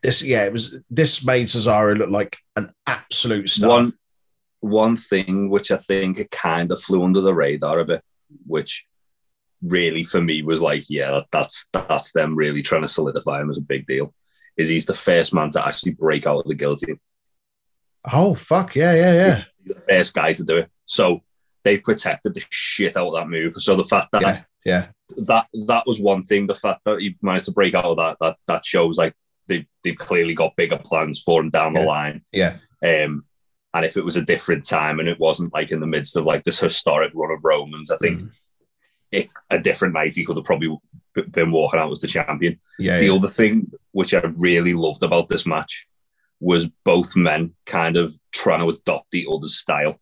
this, yeah, it was. This made Cesaro look like an absolute star. One one thing which I think it kind of flew under the radar a bit, which really for me was like, yeah, that, that's that's them really trying to solidify him as a big deal. Is he's the first man to actually break out of the guillotine, Oh fuck yeah, yeah, yeah, the first guy to do it. So they've protected the shit out of that move. So the fact that yeah, yeah. that that was one thing. The fact that he managed to break out of that that that shows like they they've clearly got bigger plans for him down Yeah. the line. Yeah. Um, and if it was a different time and it wasn't like in the midst of like this historic run of Romans, I think Mm. it, a different night he could have probably been walking out as the champion. yeah, The yeah. other thing which I really loved about this match was both men kind of trying to adopt the other's style.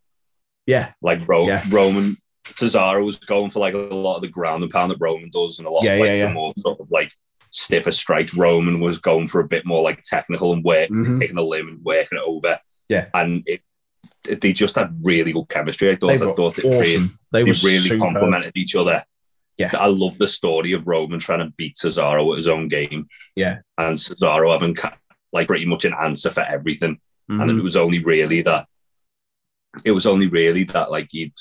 yeah, Like Ro- Yeah. Roman Cesaro was going for like a lot of the ground and pound that Roman does, and a lot Yeah, of like yeah, yeah. the more sort of like stiffer strikes. Roman was going for a bit more like technical and work, Mhm. taking a limb and working it over. Yeah. and it, it- they just had really good chemistry. I thought. They I thought it really, awesome. They they were really complemented each other. Yeah. I love the story of Roman trying to beat Cesaro at his own game. Yeah. and Cesaro having like pretty much an answer for everything and Mhm. it was only really that it was only really that like he'd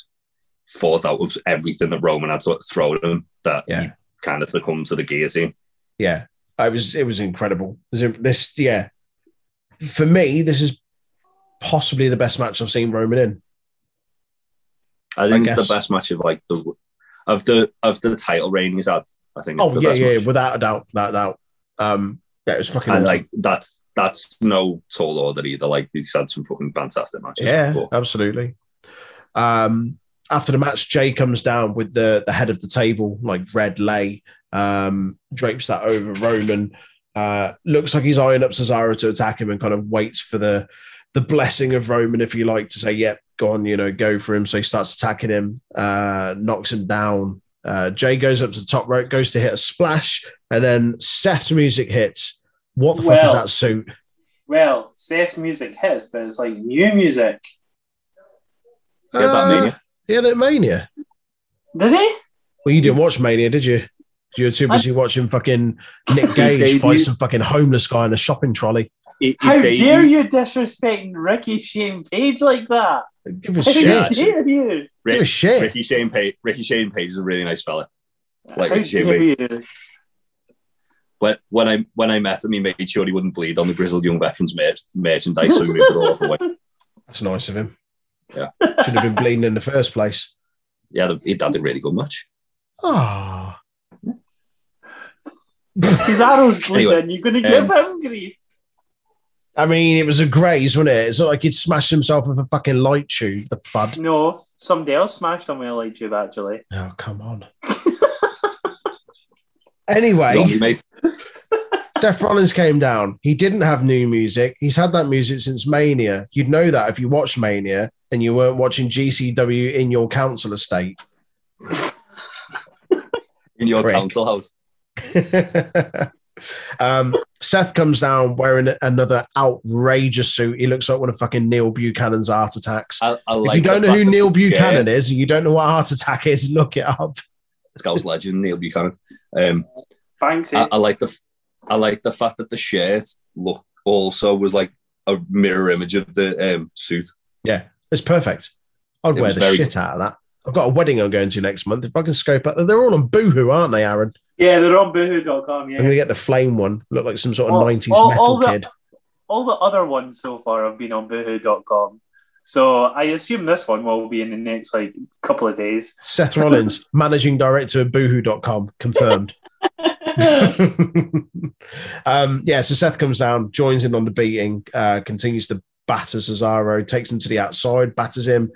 fought out of everything that Roman had thrown at him that Yeah. he kind of succumbed to the guillotine. Yeah, I was. It was incredible. This, yeah, for me, this is possibly the best match I've seen Roman in. I think I it's the best match of like the of the of the title reign he's had. I think. It's Oh yeah, yeah, match. without a doubt, without a doubt. Um, yeah, it was fucking and awesome. like that's that's no tall order either. Like he's had some fucking fantastic matches. yeah, before. absolutely. Um, after the match, Jey comes down with the the head of the table, like red lei, um, drapes that over Roman. Uh, looks like he's eyeing up Cesaro to attack him and kind of waits for the the blessing of Roman, if you like, to say, "Yep, go on, you know, go for him." So he starts attacking him, uh, knocks him down. Uh, Jey goes up to the top rope, goes to hit a splash, and then Seth's music hits. What the fuck is that suit? Well, Seth's music hits, but it's like new music. Yeah, that Uh, mania. He had it Mania. Did he? Well, you didn't watch Mania, did you? You were too busy watching fucking Nick Gage fight some fucking homeless guy in a shopping trolley. He- he How debuted- dare you disrespecting Ricky Shane Page like that? Give a How shit. Dare you? Give a shit. Ricky Shane Page. Ricky Shane Page is a really nice fella. Like How Ricky Shane dare Page. You? When when I when I met him, he made sure he wouldn't bleed on the grizzled young veterans merch, merchandise, so he moved it all off the way. That's nice of him. Yeah. Should have been bleeding in the first place. Yeah, he had a really good match. Ah. Cesaro's bleeding. Anyway, You're going to give um, him grief. I mean, it was a graze, wasn't it? It's not like he'd smashed himself with a fucking light tube, the fud. No, somebody else smashed on my light tube, actually. Oh, come on. Anyway. Seth Rollins came down. He didn't have new music. He's had that music since Mania. You'd know that if you watched Mania and you weren't watching GCW in your council estate. in your Prick. council house. um, Seth comes down wearing another outrageous suit. He looks like one of fucking Neil Buchanan's Art Attacks. I, I if you don't know who Neil Buchanan is and you don't know what a Art Attack is, look it up. Scouse legend Neil Buchanan. Um, Banksy. I, I like the I like the fact that the shirt look also was like a mirror image of the um, suit. Yeah, it's perfect. I'd It wear was the very shit out of that. I've got a wedding I'm going to next month. If I can scope out, they're all on Boohoo, aren't they, Aaron? yeah, they're on boohoo.com. Yeah, I'm going to get the flame one. Look like some sort of All- 90s all- metal all the- kid. All the other ones so far have been on boohoo.com. So I assume this one will be in the next like couple of days. Seth Rollins, managing director of boohoo.com, confirmed. um, yeah, so Seth comes down, joins in on the beating, uh, continues to batter Cesaro, takes him to the outside, batters him,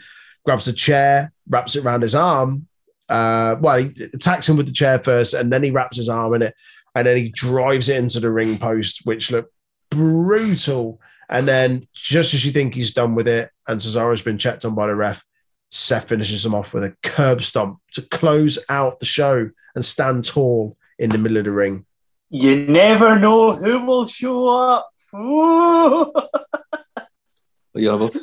grabs a chair, wraps it around his arm. Uh, well, he attacks him with the chair first, and then he wraps his arm in it, and then he drives it into the ring post, which looked brutal. And then, just as you think he's done with it, and Cesaro's been checked on by the ref, Seth finishes him off with a curb stomp to close out the show and stand tall in the middle of the ring. You never know who will show up. Ooh. What you on about?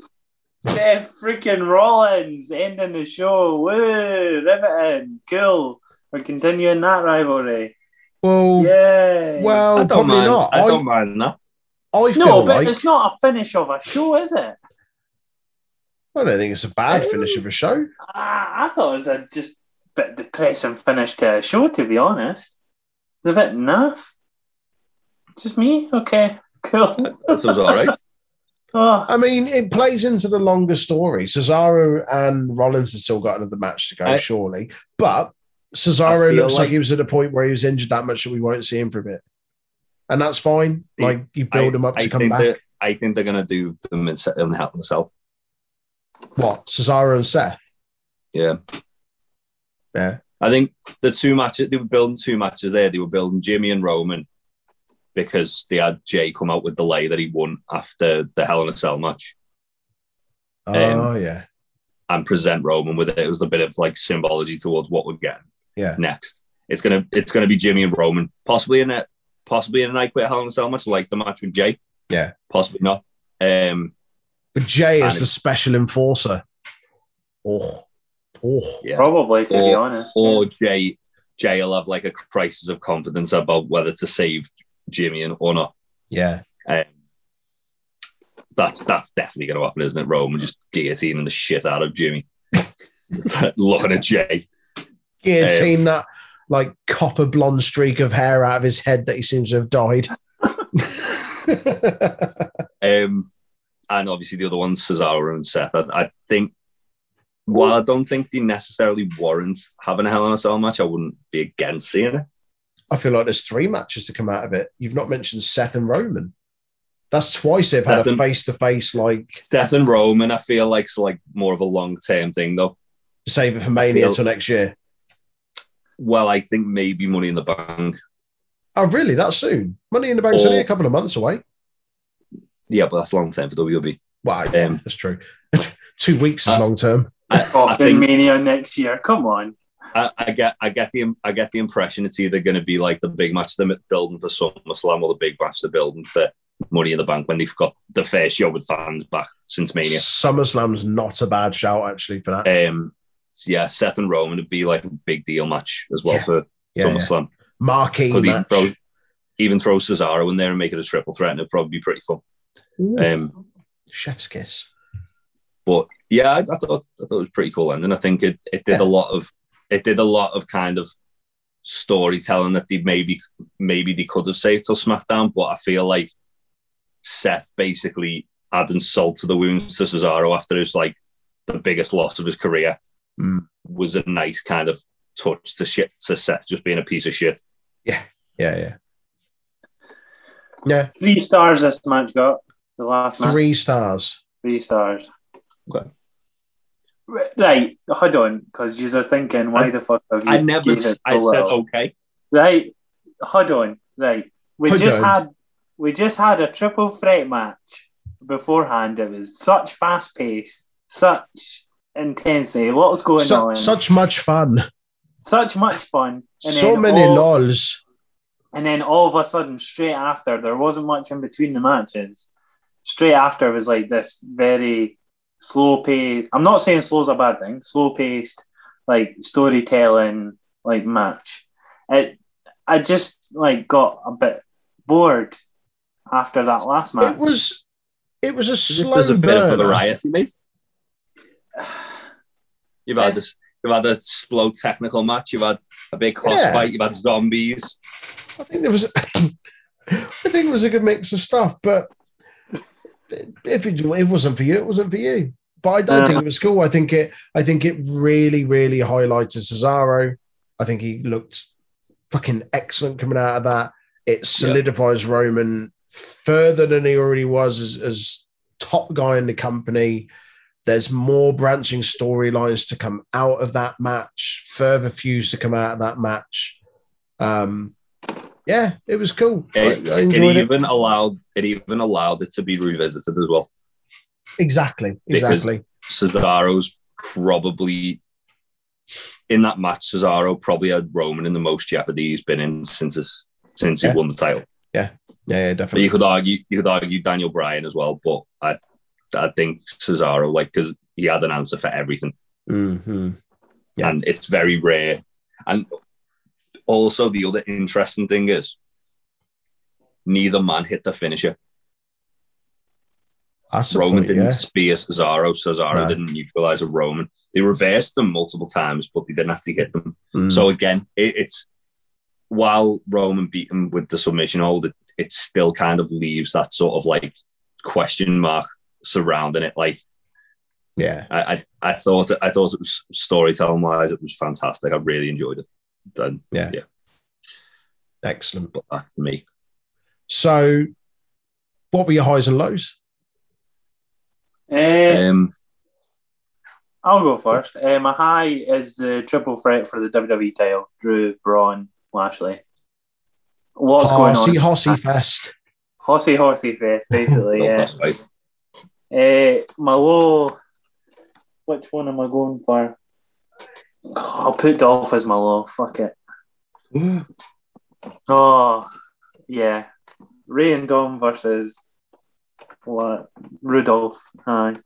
Seth freaking Rollins ending the show. Woo, riveting, cool. We're continuing that rivalry. Well, yeah. well, I don't probably mind. not. I I, don't mind that. I feel no, but like it's not a finish of a show, is it? I don't think it's a bad finish of a show. Ah, I thought it was a just bit depressing finish to a show, to be honest. It's a bit naff. Just me? Okay, cool. That sounds all right. Oh, I mean, it plays into the longer story. Cesaro and Rollins have still got another match to go, I- surely. But Cesaro looks like, like- he was at a point where he was injured that much that we won't see him for a bit. And that's fine. Like, you build I- him up I to come back. I think they're gonna do them in, in Hell in a Cell. What? Cesaro and Seth? Yeah. Yeah. I think the two matches they were building two matches there. They were building Jimmy and Roman because they had Jey come out with the lei that he won after the Hell in a Cell match Oh, um, yeah. and present Roman with it. It was a bit of like symbology towards what we're getting Yeah. next. It's gonna it's gonna be Jimmy and Roman, possibly in a possibly in a night quit Hell in a Cell match like the match with Jey. Yeah. Possibly not. Um, But Jey is the special enforcer. Oh. Oh. yeah. probably, to be honest. or Jey Jey will have like a crisis of confidence about whether to save Jimmy and or not. Yeah. Um, that's that's definitely going to happen, isn't it? Roman just guillotining the shit out of Jimmy, looking at Jey. Guillotine that like copper blonde streak of hair out of his head that he seems to have dyed. Um, and obviously the other one's Cesaro and Seth. I, I think, while I don't think they necessarily warrant having a Hell in a Cell match, I wouldn't be against seeing it. I feel like there's three matches to come out of it. You've not mentioned Seth and Roman. That's twice they've had a face to face, like Seth and Roman, I feel like it's like more of a long term thing though. save it for Mania feel- till next year. Well, I think maybe Money in the Bank. Oh, really? That soon? Money in the Bank's Or- only a couple of months away. Yeah, but that's long term for WWE. Wow, yeah, Um, that's true. Two weeks is uh, long term. I, I Fucking think Mania next year. Come on. I, I get I get the I get the impression it's either going to be like the big match they're building for SummerSlam or the big match they're building for Money in the Bank when they've got the first show with fans back since Mania. SummerSlam's not a bad shout actually for that. Um, yeah, Seth and Roman would be like a big deal match as well Yeah. for Yeah, yeah. SummerSlam. Marquee Could even match. throw even throw Cesaro in there and make it a triple threat, and it'd probably be pretty fun. Ooh, Um, chef's kiss. But yeah, I, I thought I thought it was pretty cool ending. I think it it did Yeah. a lot of it did a lot of kind of storytelling that they maybe maybe they could have saved till SmackDown, but I feel like Seth basically adding salt to the wounds to Cesaro after his like the biggest loss of his career Mm. was a nice kind of touch to shit to Seth just being a piece of shit. Yeah, yeah. Yeah, Yeah. Three stars this match got. The last match. three stars. Three stars. Okay. Right, hold on, because you're thinking, why the fuck have you I never gave I so said okay. Right, hold on, right. We Hold just on. had we just had a triple threat match beforehand. It was such fast pace, such intensity. What was going Su- on? such much fun. such much fun. And so many all- lols. And then all of a sudden, straight after, there wasn't much in between the matches. Straight after was like this very slow paced. I'm not saying slow's a bad thing. Slow paced, like storytelling, like match. It, I just like got a bit bored after that last match. It was it was a There's slow a bit of burn. variety, mate. You've had this. You've had a slow technical match. You've had a big cross Yeah. fight. You've had zombies. I think there was I think it was a good mix of stuff, but if it, it wasn't for you, it wasn't for you. But I don't Uh. think it was cool. I think it I think it really, really highlighted Cesaro. I think he looked fucking excellent coming out of that. It solidifies Roman further than he already was as, as top guy in the company. There's more branching storylines to come out of that match, further feuds to come out of that match. Um, yeah, it was cool. It, I it enjoyed it. even allowed it even allowed it to be revisited as well. Exactly, Because- exactly. Cesaro's probably in that match, Cesaro probably had Roman in the most jeopardy he's been in since his, since Yeah. he won the title. Yeah, yeah, But definitely. you could argue you could argue Daniel Bryan as well, but I I think Cesaro like because he had an answer for everything, hmm Yeah. and it's very rare. And also the other interesting thing is neither man hit the finisher. Roman point, didn't yeah. spear Cesaro, Cesaro No. didn't neutralize a Roman. They reversed them multiple times, but they didn't actually hit them. Mm. So again, it, it's while Roman beat him with the submission hold, it, it still kind of leaves that sort of like question mark surrounding it. Like yeah, I, I, I thought, it, I thought it was storytelling wise, it was fantastic. I really enjoyed it. Then, yeah, excellent. but that for me, So, what were your highs and lows? Eh, um, I'll go first. Uh, my high is the triple threat for the WWE title: Drew, Braun, Lashley. What's going Horsey, on? Horsey Fest. Horsey, horsey fest, basically. yeah. right. Uh, my low. Which one am I going for? I'll put Dolph as my low. Fuck it. Oh, yeah. Rey and Dom versus what? Rudolph. Aye.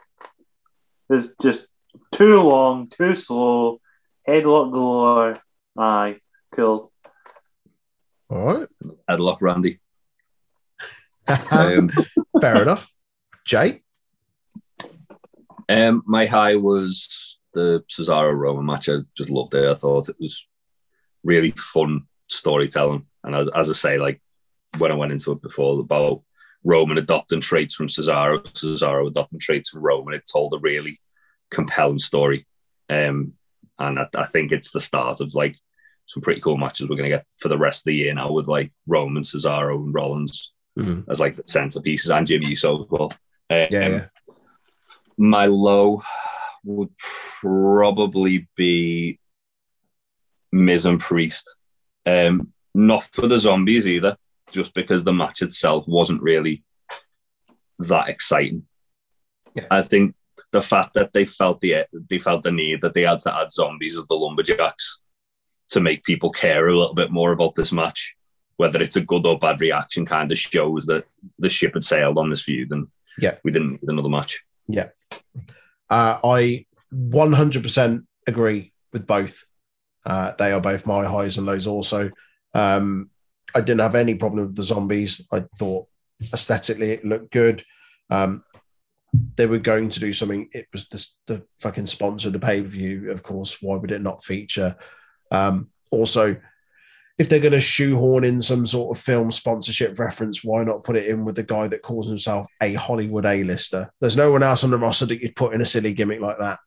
It's just too long, too slow. Headlock galore. Aye. Cool. All right. Headlock Randy. Um, Fair enough. Jay? Um, my high was the Cesaro Roman match. I just loved it. I thought it was really fun storytelling. And as, as I say, like when I went into it before about Roman adopting traits from Cesaro, Cesaro adopting traits from Roman, it told a really compelling story. Um, and I, I think it's the start of like some pretty cool matches we're going to get for the rest of the year now with like Roman, Cesaro, and Rollins Mhm. as like the centerpieces and Jimmy Uso as well. Um, Yeah, yeah. My low would probably be Miz and Priest. Um, not for the zombies either, just because the match itself wasn't really that exciting. Yeah. I think the fact that they felt the they felt the need that they had to add zombies as the lumberjacks to make people care a little bit more about this match, whether it's a good or bad reaction, kind of shows that the ship had sailed on this feud and Yeah. we didn't need another match. Uh, I 100% agree with both. Uh, they are both my highs and lows also. Um, I didn't have any problem with the zombies. I thought aesthetically it looked good. Um, they were going to do something. It was this, the fucking sponsor of the pay per view. Of course, why would it not feature? Um, also, if they're going to shoehorn in some sort of film sponsorship reference, why not put it in with the guy that calls himself a Hollywood A-lister? There's no one else on the roster that you'd put in a silly gimmick like that.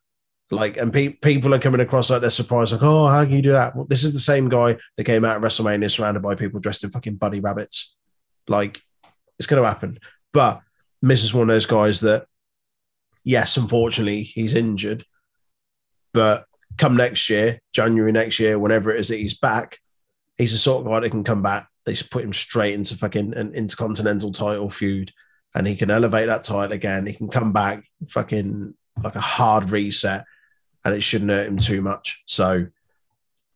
Like, and pe- people are coming across like they're surprised, like, oh, how can you do that? Well, this is the same guy that came out of WrestleMania surrounded by people dressed in fucking bunny rabbits. Like, it's going to happen. But Miz is one of those guys that, yes, unfortunately, he's injured. But come next year, January next year, whenever it is that he's back, he's the sort of guy that can come back. They just put him straight into fucking an intercontinental title feud, and he can elevate that title again. He can come back, fucking like a hard reset, and it shouldn't hurt him too much. So,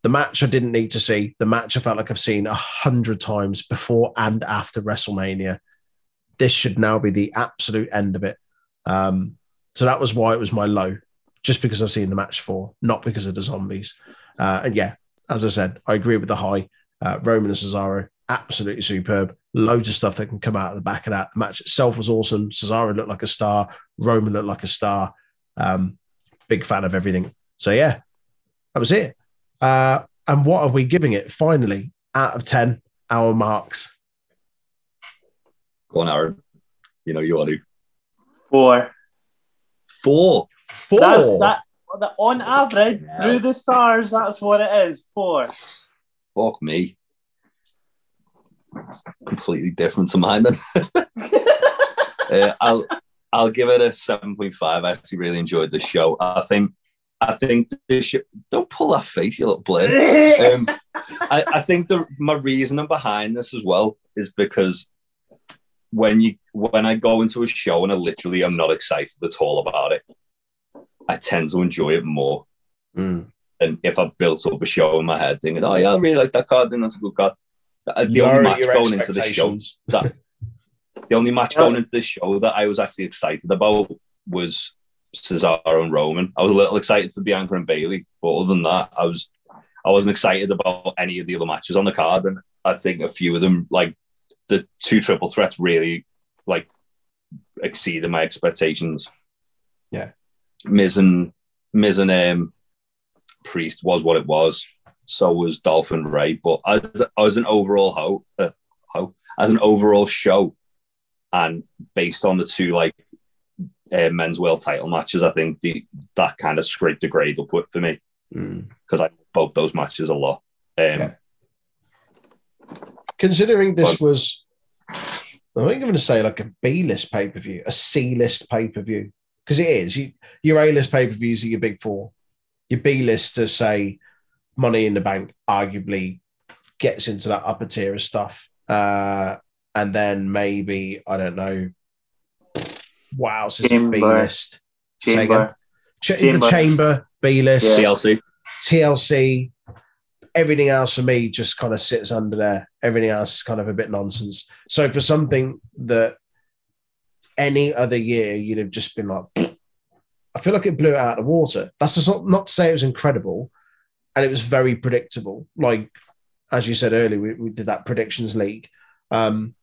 the match I didn't need to see. The match I felt like I've seen a hundred times before and after WrestleMania. This should now be the absolute end of it. Um, so that was why it was my low, just because I've seen the match before, not because of the zombies. Uh, and yeah, as I said, I agree with the high. Uh, Roman and Cesaro, absolutely superb. Loads of stuff that can come out of the back of that. The match itself was awesome. Cesaro looked like a star. Roman looked like a star. Um, big fan of everything. So yeah, that was it. Uh, and what are we giving it? Finally, out of ten, our marks. Go on, Aaron. You know you want to. Four. Four. Four. That's that. That- On average, Yeah. through the stars, that's what it is. Four. Fuck me. It's completely different to mine then. Uh, I'll I'll give it a seven point five. I actually really enjoyed the show. I think I think the show, don't pull that face, you little blade. Um, I, I think the my reasoning behind this as well is because when you when I go into a show and I literally am not excited at all about it, I tend to enjoy it more. Mm. And if I built up a show in my head thinking, oh yeah, I really like that card, then that's a good card. Uh, The only match going into the show that the only match going into this show that I was actually excited about was Cesaro and Roman. I was a little excited for Bianca and Bayley, but other than that, I was I wasn't excited about any of the other matches on the card. And I think a few of them, like the two triple threats, really like exceeded my expectations. Yeah. Miz and Miz and um, Priest was what it was. So was Dolph and Rey. But as as an overall ho, uh, ho as an overall show, and based on the two like uh, men's world title matches, I think the that kind of scraped the grade up with- for me Mm. because I both those matches a lot. Um, Yeah. Considering this was, I think I'm going to say like a B list pay per view, a C list pay per view, because it is. You, your A list pay per views are your big four. Your B list to say Money in the Bank arguably gets into that upper tier of stuff. Uh, and then maybe, I don't know, wow, this is a B list. Chamber. Ch- in the Chamber. chamber, B list. Yeah. TLC. TLC, everything else for me just kind of sits under there. Everything else is kind of a bit nonsense. So for something that any other year you'd have just been like, I feel like it blew it out of the water. That's just not, not to say it was incredible, and it was very predictable. Like as you said earlier, we, we did that predictions league. Um,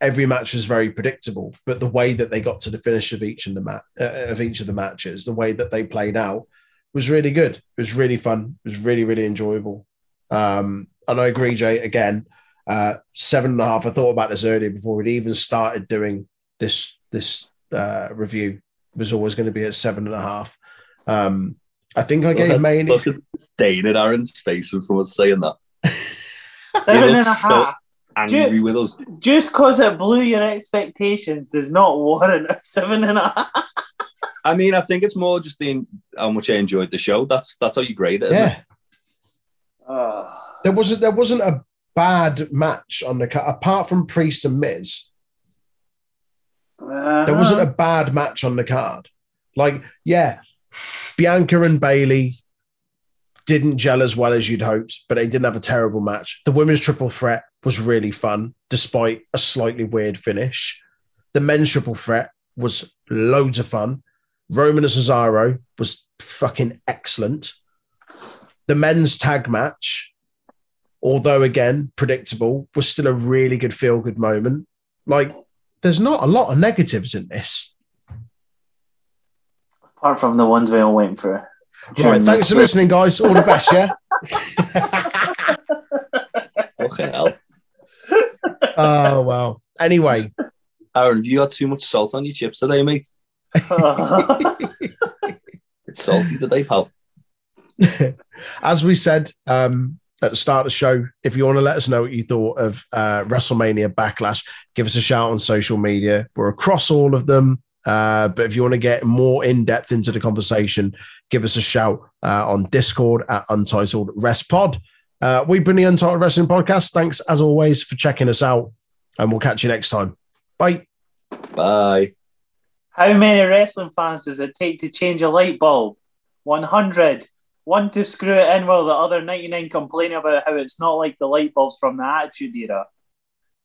every match was very predictable, but the way that they got to the finish of each of the mat uh, of each of the matches, the way that they played out was really good. It was really fun. It was really, really enjoyable. Um, and I agree, Jay, again, uh, seven and a half. I thought about this earlier before we'd even started doing this this uh, review. Was always going to be at seven and a half. Um, I think I gave Look at, Mania. look at the stain in Aaron's face from us saying that. Seven and a looks so- Angry Just- with us. Just because it blew your expectations does not warrant a seven and a half. I mean, I think it's more just the how much I enjoyed the show. That's that's how you grade it. isn't yeah, it? Oh. there wasn't there wasn't a bad match on the cut apart from Priest and Miz. There ah. wasn't a bad match on the card. Like, yeah, Bianca and Bayley didn't gel as well as you'd hoped, but they didn't have a terrible match. The women's triple threat was really fun, despite a slightly weird finish. The men's triple threat was loads of fun. Roman and Cesaro was fucking excellent. The men's tag match, although again predictable, was still a really good feel good moment. Like, there's not a lot of negatives in this. Apart from the ones we all went through. Right, thanks for listening, guys. All the best, yeah. Okay, hell. oh wow. Anyway, Aaron, have you got too much salt on your chips today, mate? It's salty today, pal. as we said um, at the start of the show, if you want to let us know what you thought of uh, WrestleMania Backlash, give us a shout on social media. We're across all of them. Uh, but if you want to get more in depth into the conversation, give us a shout uh, on Discord at Untitled Rest Pod. Uh, we've been the Untitled Wrestling Podcast. Thanks as always for checking us out, and we'll catch you next time. Bye. Bye. How many wrestling fans does it take to change a light bulb? 100. One to screw it in while the other 99 complain about how it's not like the light bulbs from the Attitude Era.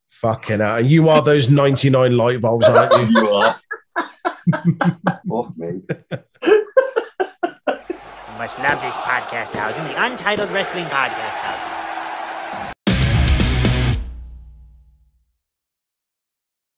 Fucking hell. You are those 99 light bulbs, aren't you? You are. oh, mate. You must love this podcast house and the Untitled Wrestling Podcast Housing.